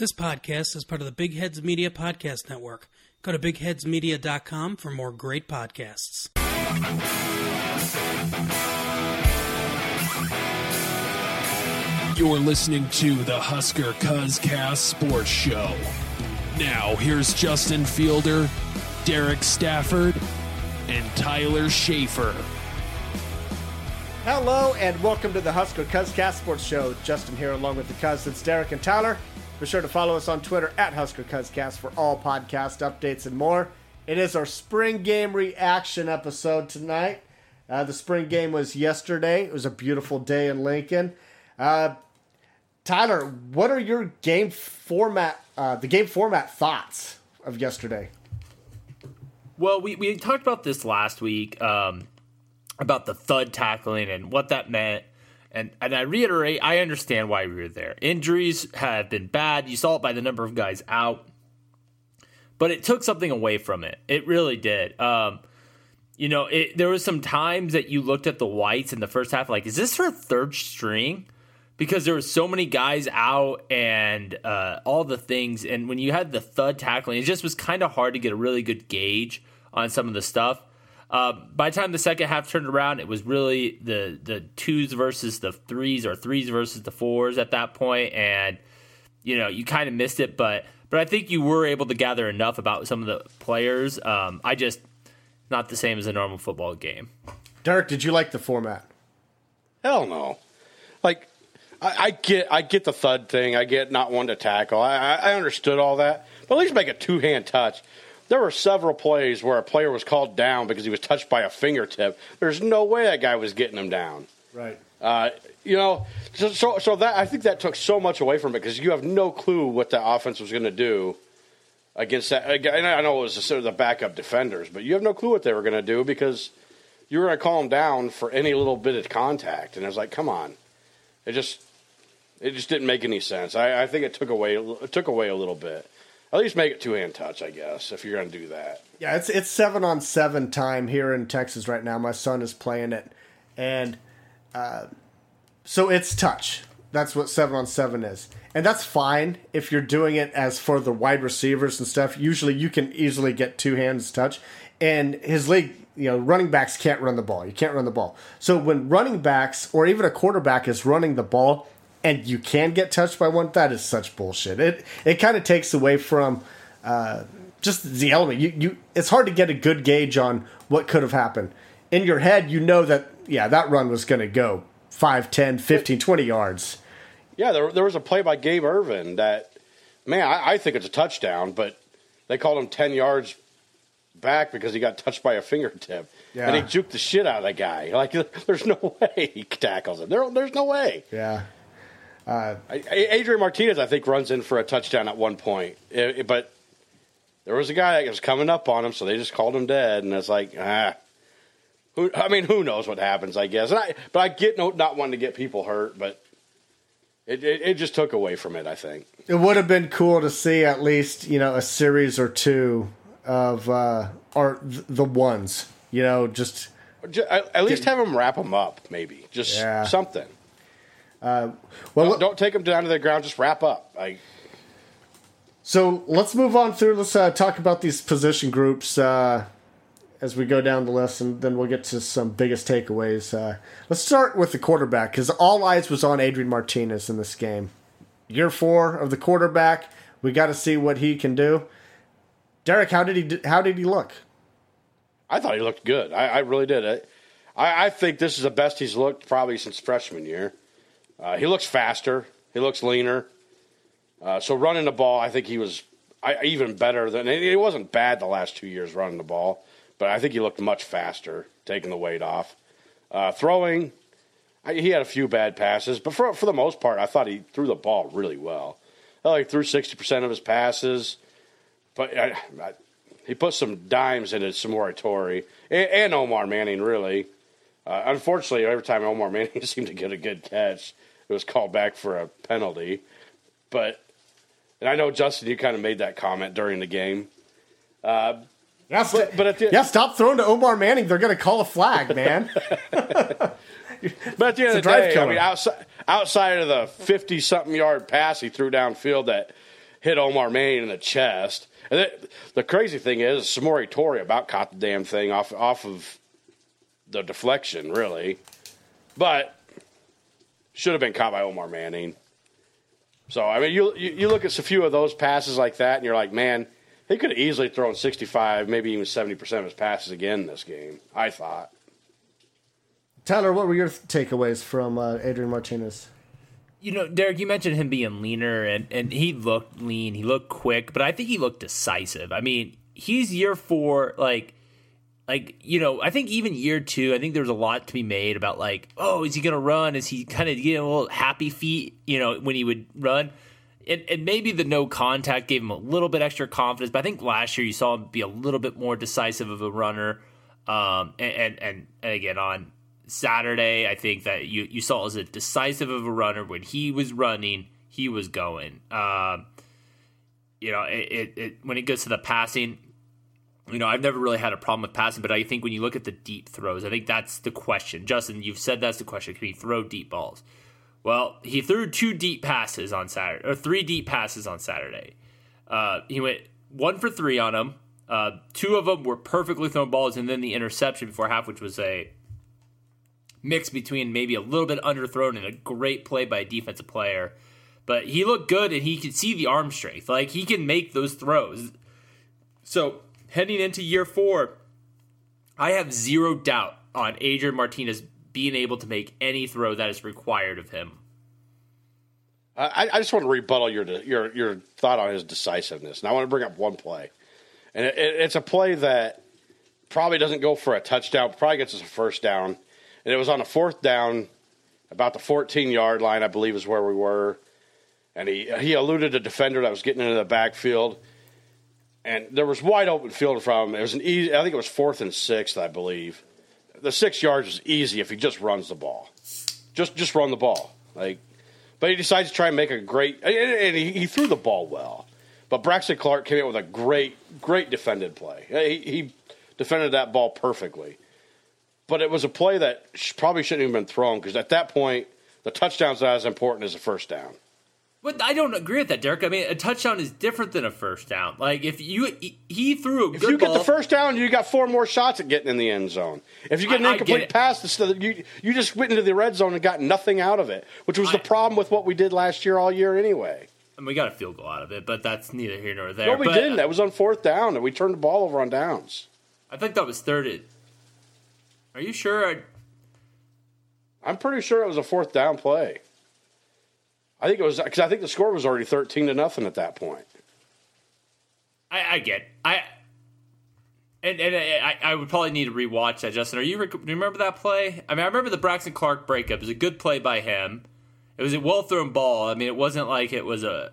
This podcast is part of the Big Heads Media Podcast Network. Go to bigheadsmedia.com for more great podcasts. You're listening to the Husker Cuzcast Sports Show. Now, here's Justin Fielder, Derek Stafford, and Tyler Schaefer. Hello and welcome to the Husker Cuzcast Sports Show. Justin here along with the cousins Derek and Tyler. Be sure to follow us on Twitter at Husker Cuzcast for all podcast updates and more. It is our spring game reaction episode tonight. Uh, the spring game was yesterday. It was a beautiful day in Lincoln. Uh, Tyler, what are your game format, uh, the game format thoughts of yesterday? Well, we, we talked about this last week um, about the thud tackling and what that meant. And, and I reiterate, I understand why we were there. Injuries have been bad. You saw it by the number of guys out. But it took something away from it. It really did. Um, you know, it, there was some times that you looked at the whites in the first half, like, is this her third string? because there were so many guys out and uh, all the things. And when you had the thud tackling, it just was kind of hard to get a really good gauge on some of the stuff. Uh, by the time the second half turned around, it was really the the twos versus the threes or threes versus the fours at that point, and you know you kind of missed it. But but I think you were able to gather enough about some of the players. Um, I just not the same as a normal football game. Derek, did you like the format? Hell no. Like I, I, get I get the thud thing. I get not one to tackle. I, I understood all that, but at least make a two hand touch. There were several plays where a player was called down because he was touched by a fingertip. There's no way that guy was getting him down. Right. Uh, you know, so, so, so that I think that took so much away from it because you have no clue what the offense was going to do against that. And I know it was sort of the backup defenders, but you have no clue what they were going to do because you were going to call them down for any little bit of contact, and it was like, come on, it just it just didn't make any sense. I, I think it took away it took away a little bit. At least make it two hand touch, I guess, if you're going to do that. Yeah, it's it's seven on seven time here in Texas right now. My son is playing it, and uh, so it's touch. That's what seven on seven is, and that's fine if you're doing it as for the wide receivers and stuff. Usually, you can easily get two hands touch, and his league. You know, running backs can't run the ball. You can't run the ball. So when running backs or even a quarterback is running the ball, and you can get touched by one, that is such bullshit. It it kind of takes away from uh, just the element. You you it's hard to get a good gauge on what could have happened. In your head, you know that yeah, that run was going to go 5, 10, 15, 20 yards. Yeah, there, there was a play by Gabe Ervin that man, I, I think it's a touchdown, but they called him 10 yards back because he got touched by a fingertip. Yeah. And he juked the shit out of the guy. Like, there's no way he tackles him. There, there's no way. Yeah. Uh, Adrian Martinez, I think, runs in for a touchdown at one point, it, it, but there was a guy that was coming up on him, so they just called him dead, and it's like, ah, who, I mean, who knows what happens? I guess, I, but I get no, not wanting to get people hurt, but it, it, it just took away from it. I think it would have been cool to see at least you know a series or two of uh, or the ones, you know, just. At least have them wrap them up, maybe just yeah. something. Uh, well, don't, don't, take them down to the ground. Just wrap up. I... So let's move on through. Let's uh, talk about these position groups uh, as we go down the list, and then we'll get to some biggest takeaways. Uh, let's start with the quarterback because all eyes was on Adrian Martinez in this game. Year four of the quarterback. We got to see what he can do. Derek, how did he? How did he look? I thought he looked good. I, I really did. I, I think this is the best he's looked probably since freshman year. Uh, he looks faster. He looks leaner. Uh, so running the ball, I think he was I, even better than it wasn't bad the last two years running the ball, but I think he looked much faster taking the weight off. Uh, throwing, I, he had a few bad passes, but for for the most part, I thought he threw the ball really well. oh, he threw sixty percent of his passes, but I, I, he put some dimes into Samori Toure and, and Omar Manning. Really, uh, unfortunately, every time Omar Manning seemed to get a good catch, it was called back for a penalty. But and I know Justin, you kind of made that comment during the game. Uh, Yeah, but, but at the, yeah, stop throwing to Omar Manning. They're going to call a flag, man. But at the end of the drive day, I mean, outside, outside of the 50 something yard pass he threw downfield that hit Omar Manning in the chest. And it, the crazy thing is, Samori Toure about caught the damn thing off, off of the deflection, really. But should have been caught by Omar Manning. So, I mean, you, you, you look at a few of those passes like that, and you're like, man, he could have easily thrown 65, maybe even 70% of his passes again in this game, I thought. Tyler, what were your takeaways from uh, Adrian Martinez? You know, Derek, you mentioned him being leaner, and, and he looked lean. He looked quick, but I think he looked decisive. I mean, he's year four, like, like you know, I think even year two, I think there's a lot to be made about like, oh, is he going to run? Is he kind of getting a little happy feet? You know, when he would run, and, and maybe the no contact gave him a little bit extra confidence. But I think last year you saw him be a little bit more decisive of a runner. Um, and, and and again on Saturday, I think that you you saw as a decisive of a runner when he was running, he was going. Um, you know, it, it, it when it gets to the passing, you know, I've never really had a problem with passing, but I think when you look at the deep throws, I think that's the question. Justin, you've said that's the question. Can he throw deep balls? Well, he threw two deep passes on Saturday, or three deep passes on Saturday. Uh, he went one for three on them. Uh, two of them were perfectly thrown balls, and then the interception before half, which was a mix between maybe a little bit underthrown and a great play by a defensive player. But he looked good, and he could see the arm strength. Like he can make those throws. So heading into year four, I have zero doubt on Adrian Martinez being able to make any throw that is required of him. I, I just want to rebuttal your your your thought on his decisiveness, and I want to bring up one play, and it, it, it's a play that probably doesn't go for a touchdown, probably gets us a first down, and it was on a fourth down, about the 14 yard line, I believe is where we were, and he he eluded a defender that was getting into the backfield, and there was wide open field of him. It was an easy, I think it was fourth and sixth, I believe. The six yards was easy if he just runs the ball, just just run the ball, like. But he decides to try and make a great, and- he, he threw the ball well. But Braxton Clark came in with a great, great defended play. He, he defended that ball perfectly. But it was a play that probably shouldn't have been thrown because at that point, the touchdown's not as important as a first down. But I don't agree with that, Derek. I mean, a touchdown is different than a first down. Like if you he, threw a If you get ball, the first down, you got four more shots at getting in the end zone. If you get an I- I get incomplete it. pass, instead of- you you just went into the red zone and got nothing out of it, which was the problem with what we did last year all year anyway. and we got a field goal out of it, but that's neither here nor there. No, we But didn't. Uh, that was on fourth down, and we turned the ball over on downs. I think that was third. Are you sure? I, I'm pretty sure it was a fourth down play. I think it was because I think the score was already thirteen to nothing at that point. I, I get I. And, and I, I would probably need to rewatch that, Justin. Are you do you remember that play? I mean, I remember the Braxton Clark breakup. It was a good play by him. It was a well thrown ball. I mean, it wasn't like it was a.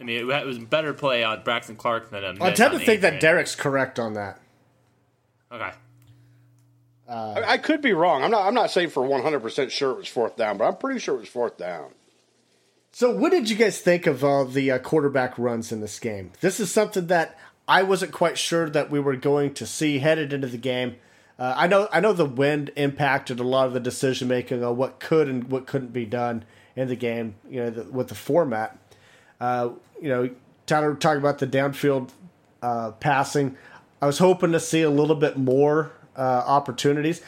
I mean, it was a better play on Braxton Clark than a. I miss tend to think that Derek's correct on that. Okay. I, I could be wrong. I'm not. I'm not saying for 100 percent sure it was fourth down, but I'm pretty sure it was fourth down. So, what did you guys think of uh, the uh, quarterback runs in this game? This is something that I wasn't quite sure that we were going to see headed into the game. Uh, I know, I know, the wind impacted a lot of the decision making on what could and what couldn't be done in the game. You know, the, with the format. Uh, you know, Tyler talking about the downfield uh, passing. I was hoping to see a little bit more uh, opportunities,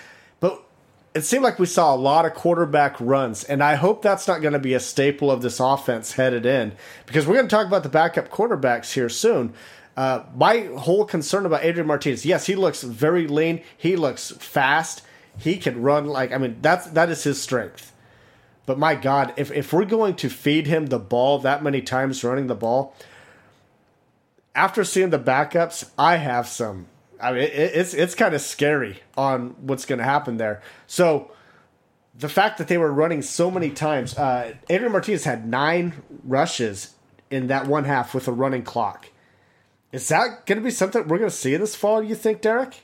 it seemed like we saw a lot of quarterback runs, and I hope that's not going to be a staple of this offense headed in because we're going to talk about the backup quarterbacks here soon. Uh, my whole concern about Adrian Martinez, yes, he looks very lean, he looks fast, he can run like I mean that's that is his strength. But my God, if if we're going to feed him the ball that many times running the ball, after seeing the backups, I have some. I mean, it, it's it's kind of scary on what's going to happen there. So, the fact that they were running so many times, uh, Adrian Martinez had nine rushes in that one half with a running clock. Is that going to be something we're going to see this fall? You think, Derek?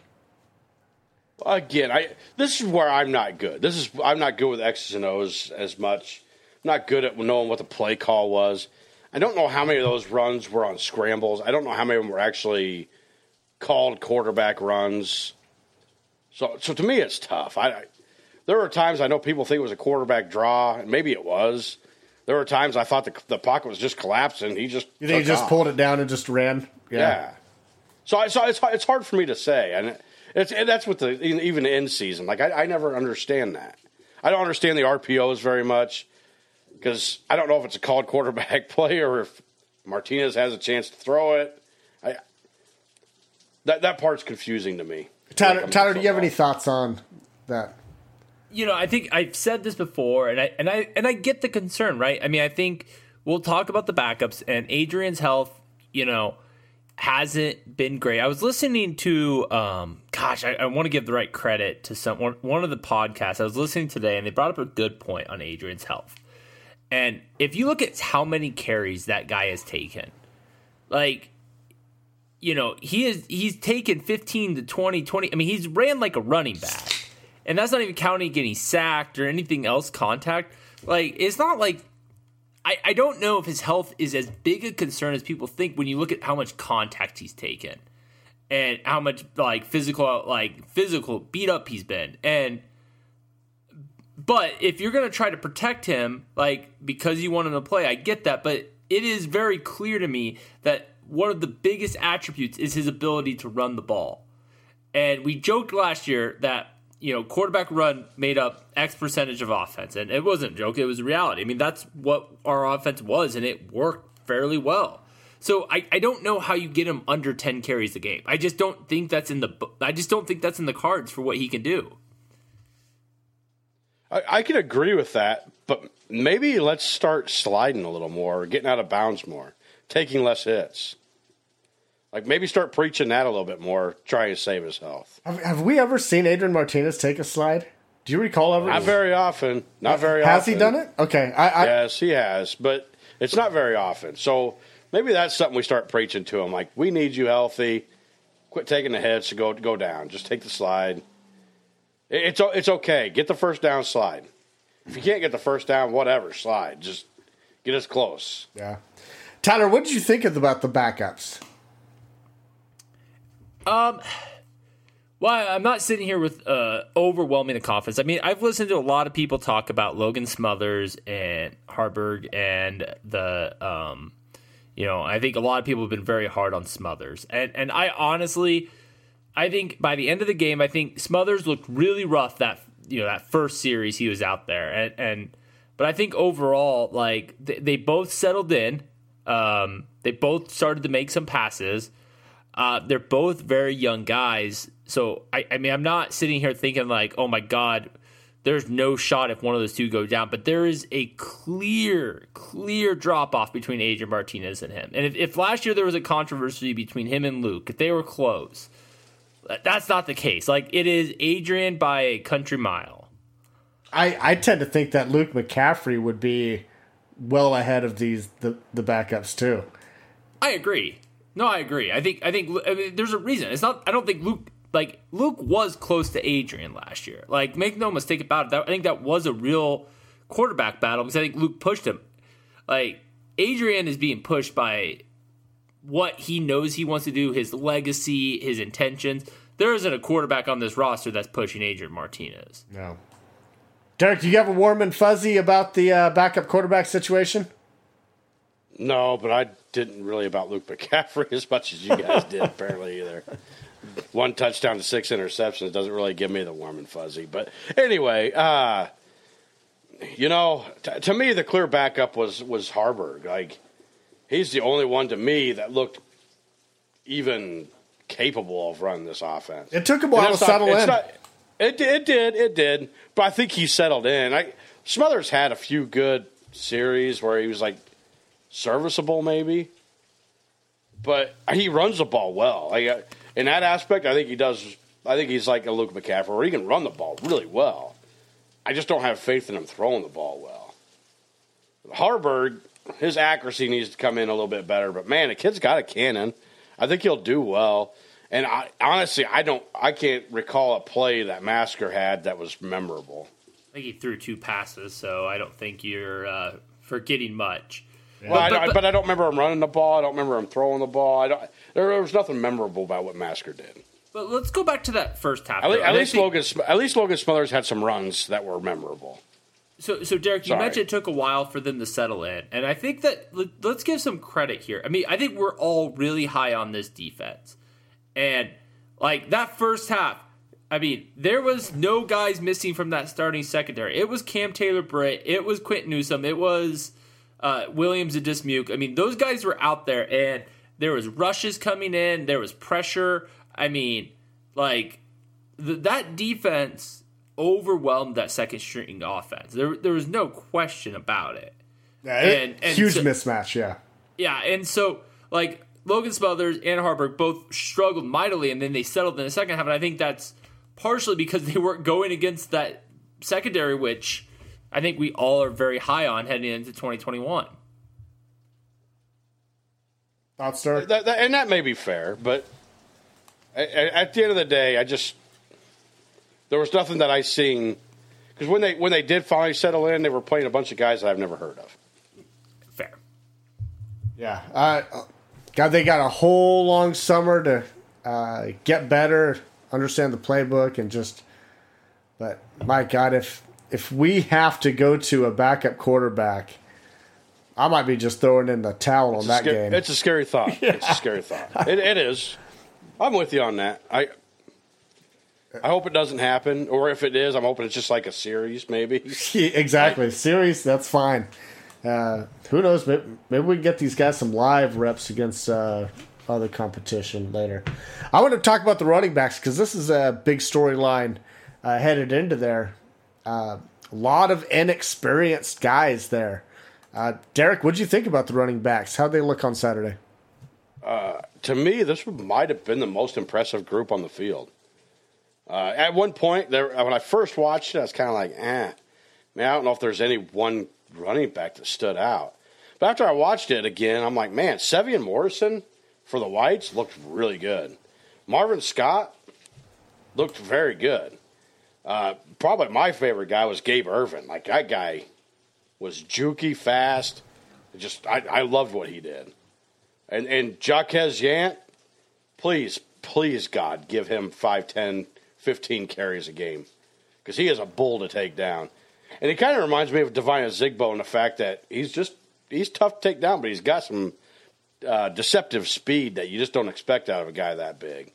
Again, I this is where I'm not good. This is I'm not good with X's and O's as much. I'm not good at knowing what the play call was. I don't know how many of those runs were on scrambles. I don't know how many of them were actually called quarterback runs. So, so to me, it's tough. I, I there are times I know people think it was a quarterback draw, and maybe it was. There were times I thought the, the pocket was just collapsing. He just you think he just off. pulled it down and just ran. Yeah. yeah. So, I, so it's it's hard for me to say, and it's and that's what the even end season. Like I, I never understand that. I don't understand the RPOs very much because I don't know if it's a called quarterback play or if Martinez has a chance to throw it. I, that that part's confusing to me. Tyler, Tyler, do you have any thoughts on that? You know, I think I've said this before, and I and I and I get the concern, right? I mean, I think we'll talk about the backups and Adrian's health. You know, hasn't been great. I was listening to, um, gosh, I, I want to give the right credit to some one, one of the podcasts I was listening today, and they brought up a good point on Adrian's health. And if you look at how many carries that guy has taken, like, you know, he is he's taken 15 to 20, 20. I mean, he's ran like a running back. And that's not even counting getting sacked or anything else contact. Like, it's not like I, I don't know if his health is as big a concern as people think when you look at how much contact he's taken and how much like physical like physical beat up he's been. And but if you're to try to protect him, like because you want him to play, I get that. But it is very clear to me that one of the biggest attributes is his ability to run the ball. And we joked last year that you know quarterback run made up X percentage of offense, and it wasn't a joke; it was a reality. I mean, that's what our offense was, and it worked fairly well. So I, I don't know how you get him under ten carries a game. I just don't think that's in the I just don't think that's in the cards for what he can do. I, I can agree with that, but maybe let's start sliding a little more, getting out of bounds more, taking less hits. Like maybe start preaching that a little bit more, Try to save his health. Have, have we ever seen Adrian Martinez take a slide? Do you recall ever? Not very often. Not very has often. Has he done it? Okay. I, I, yes, he has, but it's not very often. So maybe that's something we start preaching to him. Like, we need you healthy. Quit taking the hits to go go down. Just take the slide. It's it's okay. Get the first down, slide. If you can't get the first down, whatever, slide. Just get us close. Yeah. Tyler, what did you think of about the backups? Um, well, I'm not sitting here with uh, overwhelming confidence. I mean, I've listened to a lot of people talk about Logan Smothers and Haarberg and the, um, you know, I think a lot of people have been very hard on Smothers, and and I honestly, I think by the end of the game, I think Smothers looked really rough that you know that first series he was out there, and and but I think overall, like they, they both settled in. Um, they both started to make some passes. Uh, they're both very young guys. So, I, I mean, I'm not sitting here thinking, like, oh my God, there's no shot if one of those two go down. But there is a clear, clear drop off between Adrian Martinez and him. And if, if last year there was a controversy between him and Luke, if they were close, that's not the case. Like, it is Adrian by a country mile. I, I tend to think that Luke McCaffrey would be well ahead of these the, the backups too. I agree. No, I agree. I think I think I mean, there's a reason. It's not. I don't think Luke like Luke was close to Adrian last year. Like make no mistake about it. That, I think that was a real quarterback battle because I think Luke pushed him. Like Adrian is being pushed by what he knows he wants to do, his legacy, his intentions. There isn't a quarterback on this roster that's pushing Adrian Martinez. No. Derek, do you have a warm and fuzzy about the uh, backup quarterback situation? No, but I didn't really about Luke McCaffrey as much as you guys did, apparently, either. One touchdown to six interceptions doesn't really give me the warm and fuzzy. But anyway, uh, you know, t- to me, the clear backup was, was Haarberg. Like, he's the only one to me that looked even capable of running this offense. It took him a while to settle in. Not, it, it did, it did. But I think he settled in. I, Smothers had a few good series where he was like serviceable, maybe. But he runs the ball well. Like uh, in that aspect, I think he does. I think he's like a Luke McCaffrey, where he can run the ball really well. I just don't have faith in him throwing the ball well. Haarberg, his accuracy needs to come in a little bit better. But man, the kid's got a cannon. I think he'll do well. And I, honestly, I don't, I can't recall a play that Masker had that was memorable. I think he threw two passes, so I don't think you're uh, forgetting much. Well, I, but, but, I don't remember him running the ball. I don't remember him throwing the ball. I don't. There, there was nothing memorable about what Masker did. But let's go back to that first half. At, least, at least think, Logan, at least Logan Smothers had some runs that were memorable. So, so Derek, you Sorry. mentioned it took a while for them to settle in, and I think that let's give some credit here. I mean, I think we're all really high on this defense, and like that first half. I mean, there was no guys missing from that starting secondary. It was Cam Taylor Britt. It was Quinton Newsome. It was uh, Williams and Dismuke. I mean, those guys were out there, and there was rushes coming in. There was pressure. I mean, like that defense overwhelmed that second string offense. There, there was no question about it. Yeah, and, and huge so, mismatch. Yeah, yeah, and so like Logan Smothers and Haarberg both struggled mightily, and then they settled in the second half. And I think that's partially because they weren't going against that secondary, which I think we all are very high on heading into 2021. Thoughts, sir? That, that, and that may be fair, but at, at the end of the day, I just there was nothing that I seen because when they when they did finally settle in, they were playing a bunch of guys that I've never heard of. Fair. Yeah, uh, God, they got a whole long summer to uh, get better, understand the playbook, and just. But my God, if if we have to go to a backup quarterback, I might be just throwing in the towel it's on that game. It's a scary thought. yeah. It's a scary thought. It, it is. I'm with you on that. I I hope it doesn't happen, or if it is, I'm hoping it's just like a series, maybe. exactly, series. That's fine. Uh, who knows? Maybe, maybe, we can get these guys some live reps against uh, other competition later. I want to talk about the running backs because this is a big storyline uh, headed into there. Uh, a lot of inexperienced guys there. Uh, Derek, what did you think about the running backs? How'd they look on Saturday? Uh, to me, this might have been the most impressive group on the field. Uh, at one point, there when I first watched it, I was kind of like, eh. Man, I don't know if there's any one running back that stood out. But after I watched it again, I'm like, man, Sevion Morrison for the Whites looked really good. Marvin Scott looked very good. Uh, probably my favorite guy was Gabe Ervin. Like that guy was jukey, fast. Just I, I loved what he did. And and Jaquez Yant, please, please God, give him 5, 10, 15 carries a game. Because he is a bull to take down. And he kind of reminds me of Devine Ozigbo in the fact that he's just he's tough to take down, but he's got some uh, deceptive speed that you just don't expect out of a guy that big.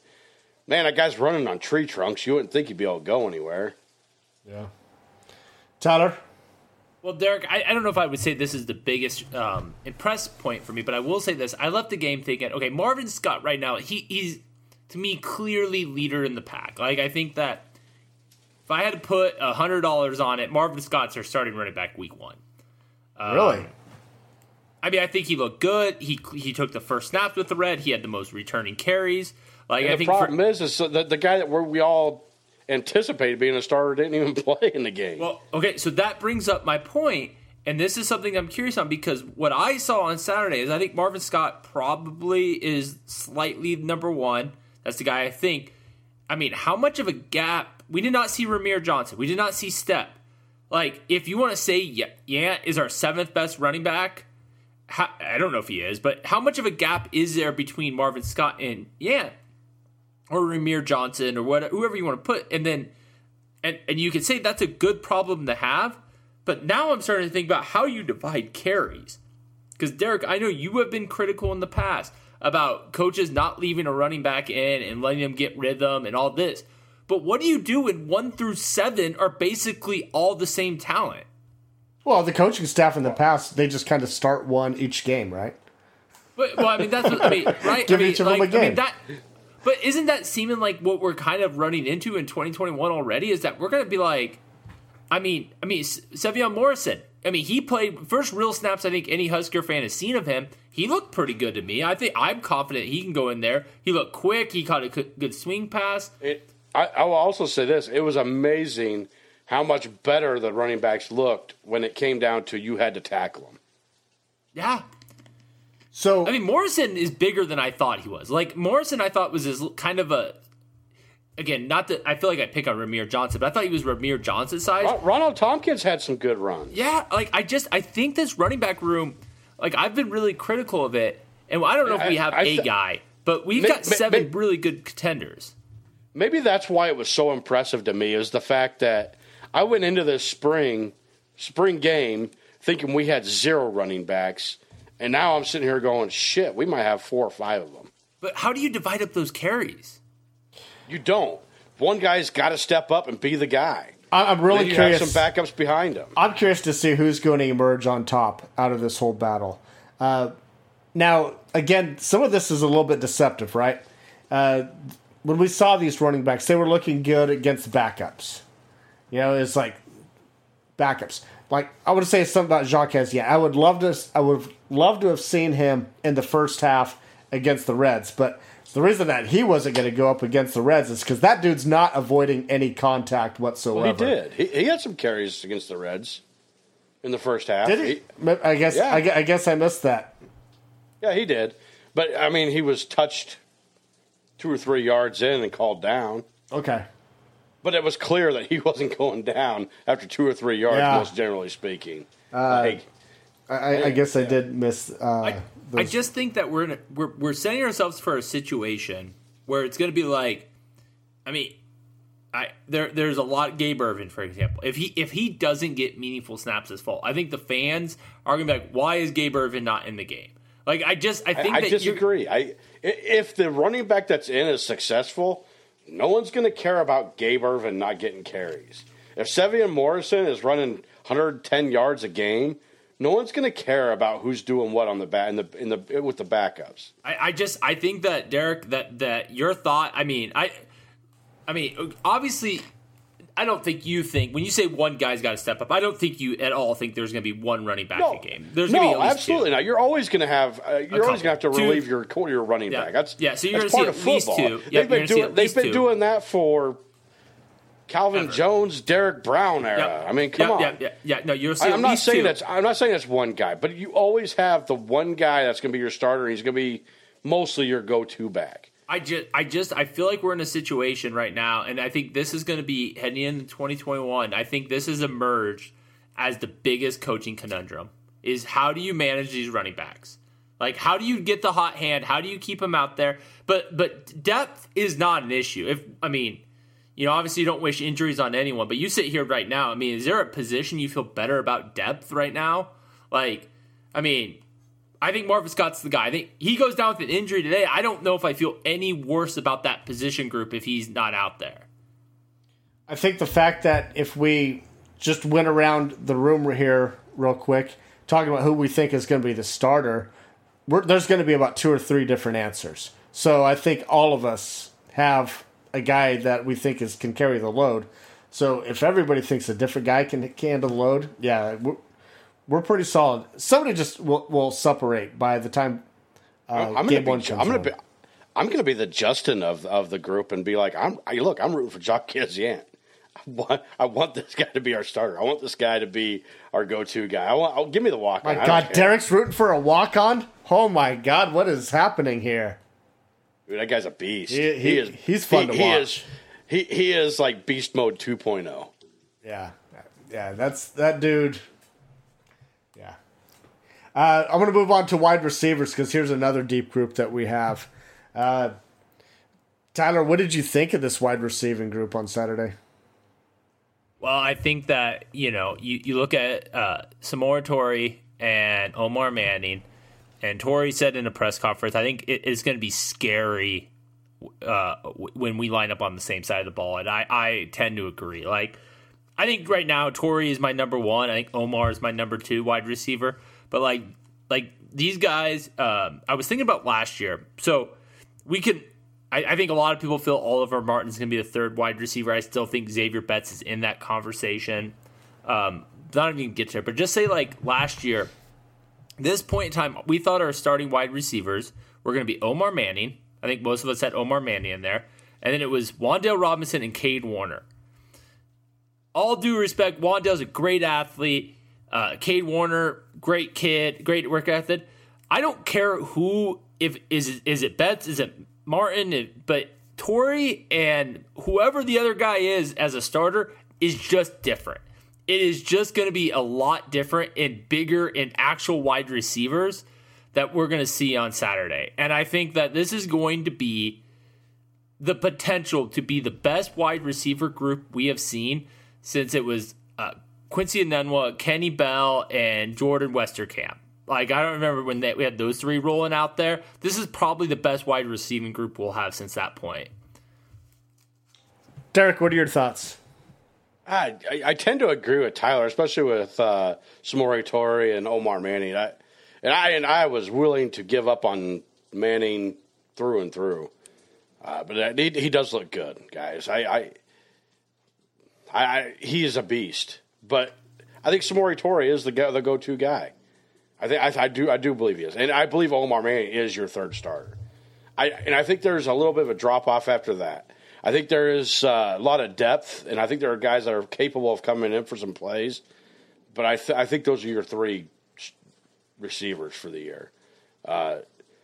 Man, that guy's running on tree trunks. You wouldn't think he'd be able to go anywhere. Yeah. Tyler? Well, Derek, I, I, don't know if I would say this is the biggest um, impress point for me, but I will say this: I left the game thinking, okay, Marvin Scott right now, he, he's to me clearly leader in the pack. Like I think that if I had to put a hundred dollars on it, Marvin Scott's our starting running back week one. Um, really? I mean, I think he looked good. He he took the first snaps with the red. He had the most returning carries. Like and I the problem for, is, is the, the guy that we all anticipated being a starter didn't even play in the game. Well, okay, so that brings up my point, and this is something I'm curious on because what I saw on Saturday is I think Marvin Scott probably is slightly number one. That's the guy I think. I mean, how much of a gap? We did not see Rahmir Johnson. We did not see Stepp. Like, if you want to say yeah, yeah is our seventh best running back, how, I don't know if he is, but how much of a gap is there between Marvin Scott and yeah, or Rahmir Johnson or whatever, whoever you want to put, and then and and you can say that's a good problem to have. But now I'm starting to think about how you divide carries. Because Derek, I know you have been critical in the past about coaches not leaving a running back in and letting them get rhythm and all this. But what do you do when one through seven are basically all the same talent? Well, the coaching staff in the past, they just kind of start one each game, right? But, well, I mean, that's what I mean, right? Give I mean, each of like, them a game. I mean, that, but isn't that seeming like what we're kind of running into in 2021 already? Is that we're going to be like, I mean, I mean, Sevion Morrison. I mean, he played first real snaps I think any Husker fan has seen of him. He looked pretty good to me. I think I'm confident he can go in there. He looked quick. He caught a good swing pass. It, I, I will also say this: it was amazing how much better the running backs looked when it came down to you had to tackle them. Yeah. So I mean, Morrison is bigger than I thought he was. Like Morrison, I thought was his kind of a. Again, not that I feel like I pick on Rahmir Johnson, but I thought he was Rahmir Johnson size. Ronald Thompkins had some good runs. Yeah, like I just I think this running back room, like I've been really critical of it, and I don't know if we I- have I a th- guy, but we've May- got may- seven may- really good contenders. Maybe that's why it was so impressive to me is the fact that I went into this spring spring game thinking we had zero running backs, and now I'm sitting here going, "Shit, we might have four or five of them." But how do you divide up those carries? You don't. One guy's got to step up and be the guy. I- I'm Then really you curious. have some backups behind him. I'm curious to see who's going to emerge on top out of this whole battle. Uh, now, again, some of this is a little bit deceptive, right? Uh, when we saw these running backs, they were looking good against backups. You know, it's like backups. Like I would say something about Jacques. Yeah, I would love to. I would love to have seen him in the first half against the Reds, but the reason that he wasn't going to go up against the Reds is because that dude's not avoiding any contact whatsoever. Well, he did. He, he had some carries against the Reds in the first half. Did he? I guess. Yeah. I, I guess I missed that. Yeah, he did. But I mean, he was touched two or three yards in and called down. Okay. But it was clear that he wasn't going down after two or three yards, Yeah. most generally speaking. like, I- I, I guess I did miss. Uh, I, I just think that we're in a, we're we're setting ourselves for a situation where it's going to be like, I mean, I there there's a lot. Gabe Ervin, for example, if he if he doesn't get meaningful snaps this fall, I think the fans are going to be like, why is Gabe Ervin not in the game? Like I just I I, think I that you're- disagree. I, i- if the running back that's in is successful, no one's going to care about Gabe Ervin not getting carries. If Sevion Morrison is running 110 yards a game, no one's going to care about who's doing what on the back in the in the with the backups. I, I just I think that Derek that that your thought I mean I I mean obviously I don't think you think when you say one guy's got to step up I don't think you at all think there's going to be one running back a game there's no, going to be at least absolutely two. not. You're always going to have uh, you're always going to have to couple. Two. relieve your your running Yeah. back. That's Yeah, so you're that's gonna see of at least football. two. Yeah, they've been doing they've been two. doing that for Calvin Ever. Jones, Derek Brown era. Yep. I mean, come yeah, on. yeah, yeah, yeah no you'll see I, at am not saying two. that's I'm not saying that's one guy, but you always have the one guy that's going to be your starter. and He's going to be mostly your go-to back. I just, I just, I feel like we're in a situation right now, and I think this is going to be heading into 2021. I think this has emerged as the biggest coaching conundrum: is how do you manage these running backs? Like, how do you get the hot hand? How do you keep them out there? But, but depth is not an issue. If I mean, you know, obviously you don't wish injuries on anyone, but you sit here right now. I mean, is there a position you feel better about depth right now? Like, I mean, I think Marvin Scott's the guy. I think he goes down with an injury today. I don't know if I feel any worse about that position group if he's not out there. I think the fact that if we just went around the room here real quick, talking about who we think is going to be the starter, there's going to be about two or three different answers. So I think all of us have a guy that we think is can carry the load. So if everybody thinks a different guy can handle the load, yeah, we're, pretty solid. Somebody just will, will separate by the time uh, I'm game going one to be. comes I'm going to around. be. I'm to be the Justin of of the group and be like, I'm. I, look, I'm rooting for Jock Kizian. I want, I want this guy to be our starter. I want this guy to be our go-to guy. I want. Oh, give me the walk. My God, Derek's rooting for a walk on. Oh my God, what is happening here? Dude, that guy's a beast. He- He, he- is. he's fun he, to he watch. Is, he he is like beast mode oh. 2.0. Yeah, yeah, that's that dude. Uh, I'm gonna move on to wide receivers because here's another deep group that we have. Uh, Tyler, what did you think of this wide receiving group on Saturday? Well, I think that you know you, you look at uh, Samori Toure and Omar Manning, and Toure said in a press conference, I think it is going to be scary uh, w- when we line up on the same side of the ball, and I, I tend to agree. Like I think right now Toure is my number one. I think Omar is my number two wide receiver. But like like these guys, um, I was thinking about last year. So we can. I, I think a lot of people feel Oliver Martin's going to be the third wide receiver. I still think Xavier Betts is in that conversation. Um, not even get there, but just say like last year, this point in time, we thought our starting wide receivers were going to be Omar Manning. I think most of us had Omar Manning in there, and then it was Wan'Dale Robinson and Cade Warner. All due respect, Wan'Dale's a great athlete. Uh, Cade Warner, great kid, great work ethic. I don't care who if is is it Betts, is it Martin, but Toure and whoever the other guy is as a starter is just different. It is just going to be a lot different and bigger in actual wide receivers that we're going to see on Saturday. And I think that this is going to be the potential to be the best wide receiver group we have seen since it was uh, Quincy Enunwa, Kenny Bell, and Jordan Westerkamp. Like I don't remember when they, we had those three rolling out there. This is probably the best wide receiving group we'll have since that point. Derek, what are your thoughts? I, I, I tend to agree with Tyler, especially with uh, Samori Toure and Omar Manning. I, and I and I was willing to give up on Manning through and through, uh, but he, he does look good, guys. I, I, I, I he is a beast, but I think Samori Toure is the the go to guy. I think I, I, do I do believe he is, and I believe Omar Manning is your third starter. I and I think there's a little bit of a drop off after that. I think there is uh, a lot of depth, and I think there are guys that are capable of coming in for some plays. But I th- I think those are your three receivers for the year. Uh,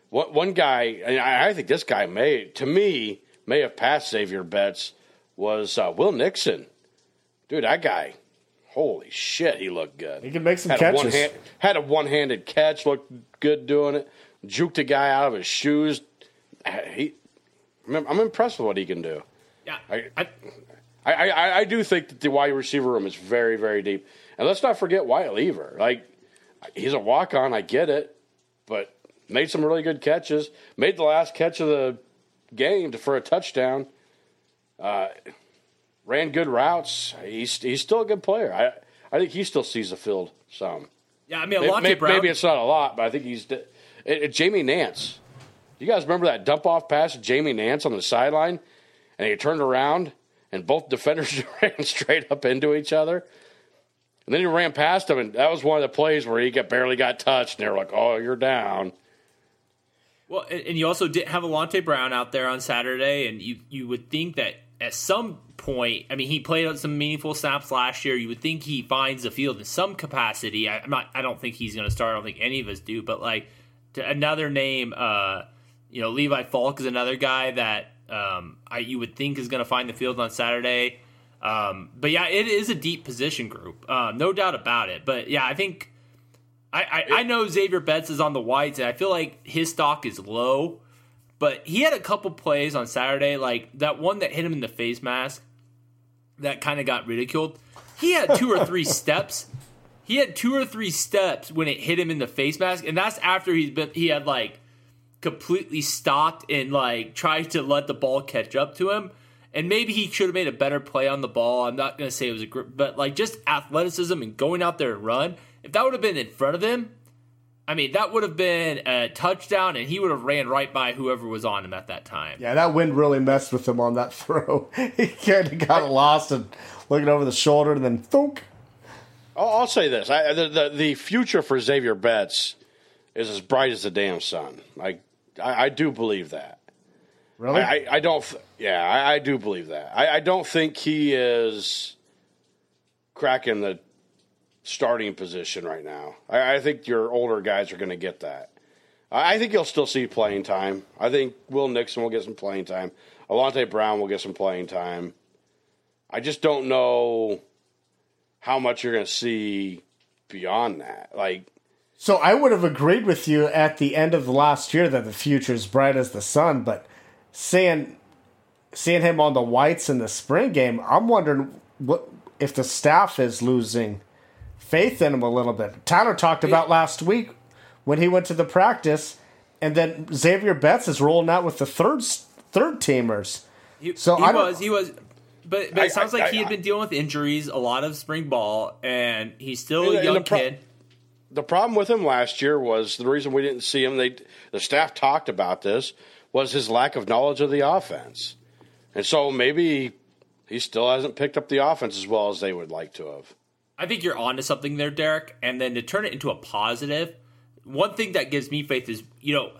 what one guy, and I, I think this guy may to me may have passed Xavier Betts was uh, Will Nixon. Dude, that guy Holy shit, he looked good. He can make some had catches. A one-hand, had a one-handed catch, looked good doing it. Juked a guy out of his shoes. He, I'm impressed with what he can do. Yeah, I, I, I, I do think that the wide receiver room is very, very deep. And let's not forget Wyatt Liewer. Like, he's a walk-on. I get it, but made some really good catches. Made the last catch of the game for a touchdown. Uh, ran good routes. He's he's still a good player. I I think he still sees the field some. Yeah, I mean, maybe, Brown. Maybe it's not a lot, but I think he's. It, it, Jamie Nance. You guys remember that dump off pass to Jamie Nance on the sideline, and he turned around and both defenders ran straight up into each other. And then he ran past him, and that was one of the plays where he got barely got touched, and they were like, "Oh, you're down." Well, and you also didn't have Alante Brown out there on Saturday, and you you would think that at some point, I mean, he played on some meaningful snaps last year. You would think he finds the field in some capacity. I, am not. I don't think he's going to start. I don't think any of us do. But like another name, uh, you know, Levi Falck is another guy that um, I you would think is going to find the field on Saturday. Um, but yeah, it is a deep position group, uh, no doubt about it. But yeah, I think I, I, I know Xavier Betts is on the whites, and I feel like his stock is low. But he had a couple plays on Saturday, like that one that hit him in the face mask, that kind of got ridiculed. He had two or three steps. He had two or three steps when it hit him in the face mask, and that's after he's been he had like completely stopped and like tried to let the ball catch up to him. And maybe he should have made a better play on the ball. I'm not going to say it was a grip, but like just athleticism and going out there and run. If that would have been in front of him, I mean, that would have been a touchdown, and he would have ran right by whoever was on him at that time. Yeah, that wind really messed with him on that throw. he kind of got lost and looking over the shoulder, and then thunk. I'll, I'll say this: I, the, the, the future for Xavier Betts is as bright as the damn sun. I I, I do believe that. Really? I, I don't. Yeah, I, I do believe that. I, I don't think he is cracking the starting position right now. I, I think your older guys are going to get that. I, I think you'll still see playing time. I think Will Nixon will get some playing time. Alante Brown will get some playing time. I just don't know how much you're going to see beyond that. Like, so I would have agreed with you at the end of the last year that the future is bright as the sun, but seeing seeing him on the whites in the spring game, I'm wondering what if the staff is losing faith in him a little bit. Tyler talked about last week when he went to the practice, and then Xavier Betts is rolling out with the third third teamers. He, so he I was he was, but, but I- it sounds I- like he I- had been dealing with injuries, a lot of spring ball, and he's still a young the pro- kid. the problem with him last year was the reason we didn't see him. They the staff talked about this was his lack of knowledge of the offense, and so maybe he still hasn't picked up the offense as well as they would like to have. I think you're onto something there, Derek. And then to turn it into a positive, one thing that gives me faith is, you know,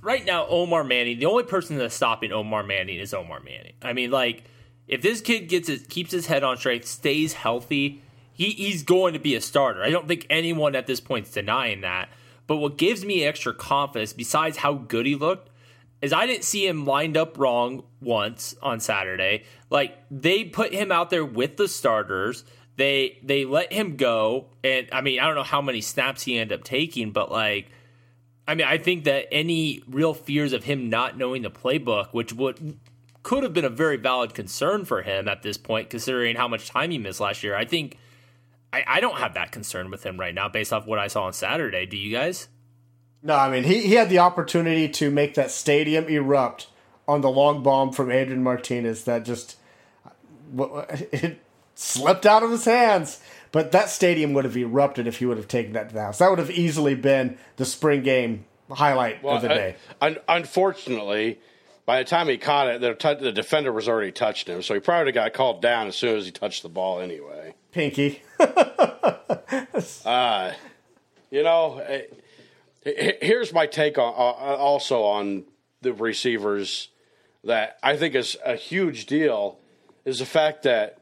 right now Omar Manning, the only person that's stopping Omar Manning is Omar Manning. I mean, like, if this kid gets his, keeps his head on straight, stays healthy, he, he's going to be a starter. I don't think anyone at this point is denying that. But what gives me extra confidence, besides how good he looked, is I didn't see him lined up wrong once on Saturday. Like they put him out there with the starters. They they let him go, and I mean I don't know how many snaps he ended up taking, but like I mean I think that any real fears of him not knowing the playbook, which would could have been a very valid concern for him at this point, considering how much time he missed last year. I think I, I don't have that concern with him right now, based off what I saw on Saturday. Do you guys? No, I mean he, he had the opportunity to make that stadium erupt on the long bomb from Adrian Martinez that just it slipped out of his hands. But that stadium would have erupted if he would have taken that to the house. That would have easily been the spring game highlight well, of the day. un- unfortunately, by the time he caught it, the, t- the defender was already touched him, so he probably got called down as soon as he touched the ball anyway. Pinky. uh, you know, here's my take on uh, also on the receivers that I think is a huge deal is the fact that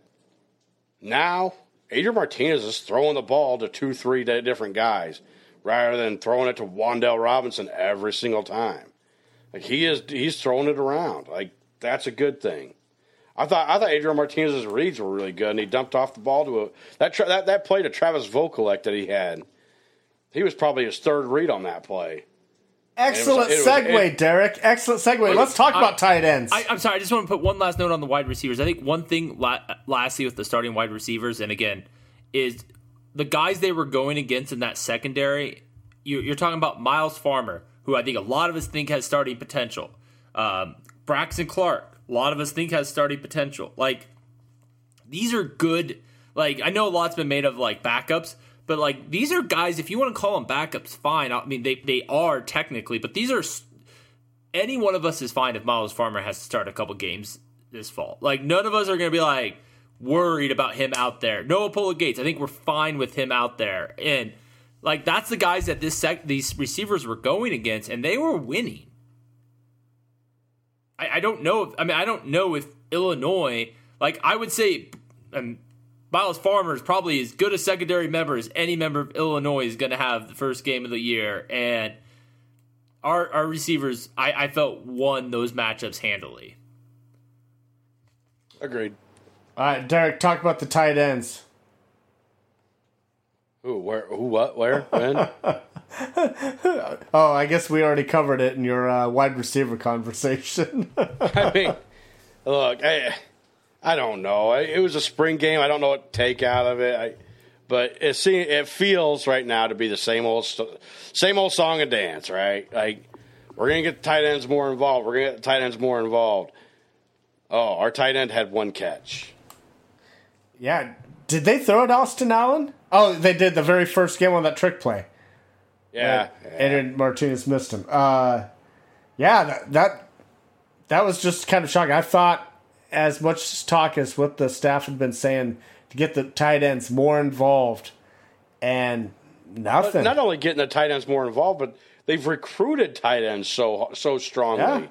now Adrian Martinez is throwing the ball to two, three different guys rather than throwing it to Wan'Dale Robinson every single time. Like he is, he's throwing it around. Like that's a good thing. I thought I thought Adrian Martinez's reads were really good, and he dumped off the ball to a that tra- that that play to Travis Vokolek that he had. He was probably his third read on that play. Excellent was, segue, was, it, Derek. Excellent segue. Let's talk I, about tight ends. I, am sorry. I just want to put one last note on the wide receivers. I think one thing, la- lastly, with the starting wide receivers, and again, is the guys they were going against in that secondary. You, are talking about Myles Farmer, who I think a lot of us think has starting potential. Um, Braxton Clark, a lot of us think has starting potential. Like these are good. Like I know a lot's been made of like backups, but like these are guys. If you want to call them backups, fine. I mean they they are technically, but these are any one of us is fine if Myles Farmer has to start a couple games this fall. Like none of us are going to be like worried about him out there. Noa Pola-Gates, I think we're fine with him out there, and like that's the guys that this sec- these receivers were going against, and they were winning. I, I don't know. If, I mean, I don't know if Illinois. Like, I would say, um, Myles Farmer is probably as good a secondary member as any member of Illinois is going to have the first game of the year, and our our receivers, I, I felt won those matchups handily. Agreed. All right, Derek, talk about the tight ends. Who, where, who, what, where, when? oh, I guess we already covered it in your uh, wide receiver conversation. I mean, look, I, I don't know. It was a spring game. I don't know what to take out of it. I, but it seems, it feels right now to be the same old same old song and dance, right? Like we're gonna get the tight ends more involved. We're gonna get the tight ends more involved. Oh, our tight end had one catch. Yeah, did they throw it Austin Allen? Oh, they did the very first game on that trick play. Yeah, yeah. Adrian Martinez missed him. Uh, yeah, that, that that was just kind of shocking. I thought as much talk as what the staff had been saying to get the tight ends more involved, and nothing. But not only getting the tight ends more involved, but they've recruited tight ends so so strongly yeah.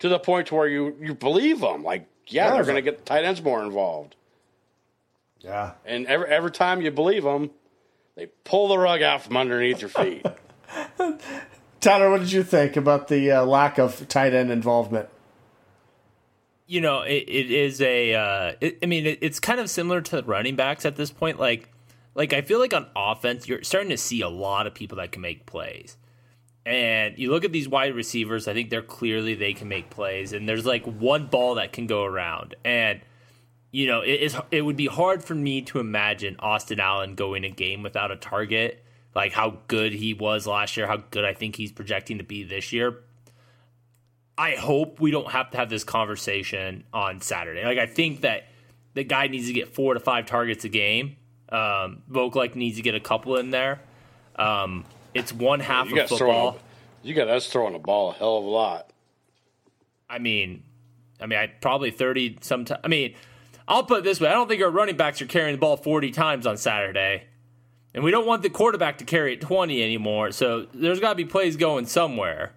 to the point where you you believe them. Like, yeah, yeah they're going to get the tight ends more involved. Yeah, and every every time you believe them, they pull the rug out from underneath your feet. Tyler, what did you think about the uh, lack of tight end involvement? You know, it, it is a. Uh, it, I mean, it, it's kind of similar to running backs at this point. Like, like I feel like on offense, you're starting to see a lot of people that can make plays. And you look at these wide receivers, I think they're clearly they can make plays. And there's like one ball that can go around. And you know, it is it would be hard for me to imagine Austin Allen going a game without a target like how good he was last year, how good I think he's projecting to be this year. I hope we don't have to have this conversation on Saturday. Like I think that the guy needs to get four to five targets a game. Um, Vokolek needs to get a couple in there. Um, it's one half you of football. A, you got us throwing the ball a hell of a lot. I mean, I mean, I probably thirty. Sometimes. I mean, I'll put it this way: I don't think our running backs are carrying the ball forty times on Saturday. And we don't want the quarterback to carry it 20 anymore, so there's got to be plays going somewhere.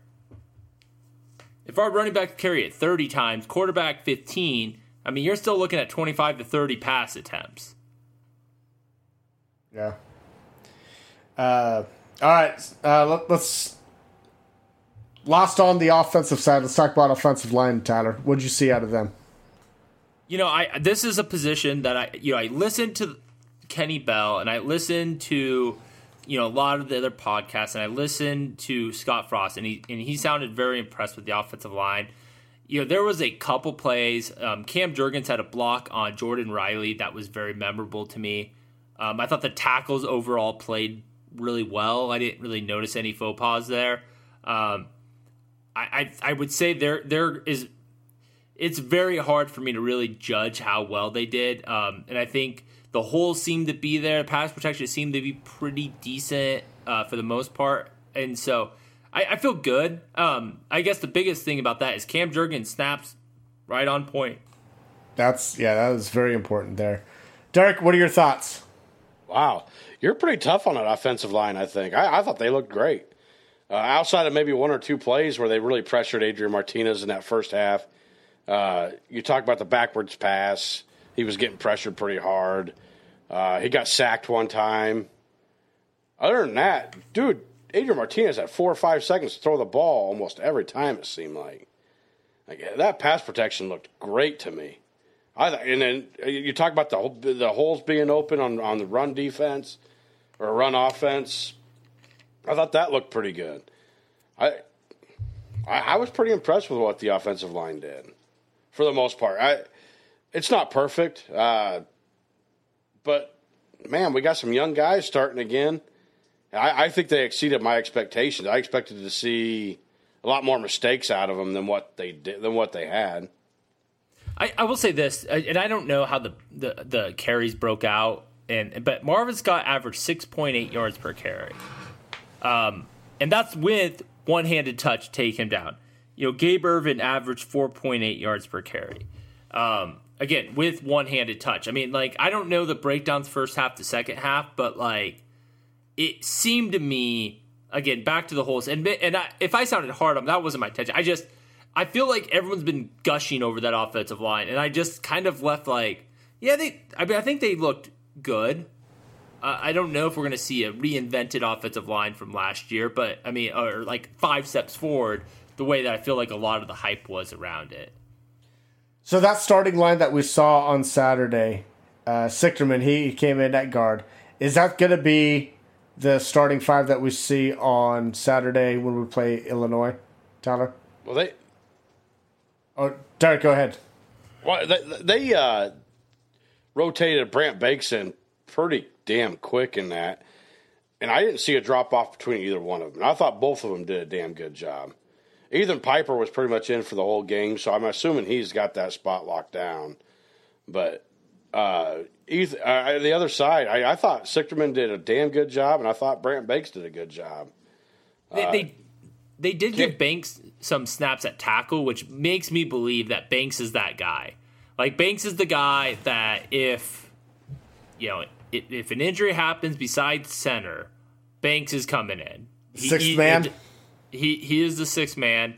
If our running back carry it 30 times, quarterback 15, I mean, you're still looking at 25 to 30 pass attempts. Yeah. Uh, all right. Uh, let, us lost on the offensive side. Let's talk about offensive line, Tyler. What did you see out of them? You know, I this is a position that I you know I listened to Kenny Bell and I listened to you know a lot of the other podcasts and I listened to Scott Frost and he and he sounded very impressed with the offensive line. You know, there was a couple plays. Um, Cam Jurgens had a block on Jordon Riley that was very memorable to me. Um, I thought the tackles overall played really well. I didn't really notice any faux pas there. Um, I, I, I would say there there is it's very hard for me to really judge how well they did. Um, and I think the holes seemed to be there. The Pass protection seemed to be pretty decent uh, for the most part. And so I, I feel good. Um, I guess the biggest thing about that is Cam Jurgens snaps right on point. That's, yeah, that was very important there. Derek, what are your thoughts? Wow. You're pretty tough on an offensive line, I think. I, I thought they looked great. Uh, outside of maybe one or two plays where they really pressured Adrian Martinez in that first half, uh, you talk about the backwards pass. He was getting pressured pretty hard. Uh, he got sacked one time. Other than that, dude, Adrian Martinez had four or five seconds to throw the ball almost every time. It seemed like, like that pass protection looked great to me. I and then you talk about the the holes being open on on the run defense or run offense. I thought that looked pretty good. I, I, I was pretty impressed with what the offensive line did, for the most part. I, it's not perfect, uh, but man, we got some young guys starting again. I, I think they exceeded my expectations. I expected to see a lot more mistakes out of them than what they did than what they had. I, I will say this, and I don't know how the, the, the carries broke out, and but Marvin Scott averaged six point eight yards per carry. Um, and that's with one handed touch take him down. You know, Gabe Ervin averaged 4.8 yards per carry. Um, again, with one handed touch. I mean, like, I don't know the breakdowns first half to second half, but like, it seemed to me, again, back to the holes. And, and I, if I sounded hard on that wasn't my intention. I just, I feel like everyone's been gushing over that offensive line. And I just kind of left like, yeah, they, I mean, I think they looked good. I don't know if we're going to see a reinvented offensive line from last year, but I mean, or like five steps forward, the way that I feel like a lot of the hype was around it. So that starting line that we saw on Saturday, uh, Sichterman, he came in at guard. Is that going to be the starting five that we see on Saturday when we play Illinois, Tyler? Well, they. Oh, Derek, go ahead. Well, they, they uh, rotated Brant Banks in pretty damn quick in that. And I didn't see a drop off between either one of them. I thought both of them did a damn good job. Ethan Piper was pretty much in for the whole game, so I'm assuming he's got that spot locked down. But uh, Ethan, uh, the other side, I, I, thought Sichterman did a damn good job, and I thought Brant Banks did a good job. They, uh, they, they did give Banks some snaps at tackle, which makes me believe that Banks is that guy. Like Banks is the guy that if you know if an injury happens besides center, Banks is coming in. He, sixth he, man. He he he is the sixth man.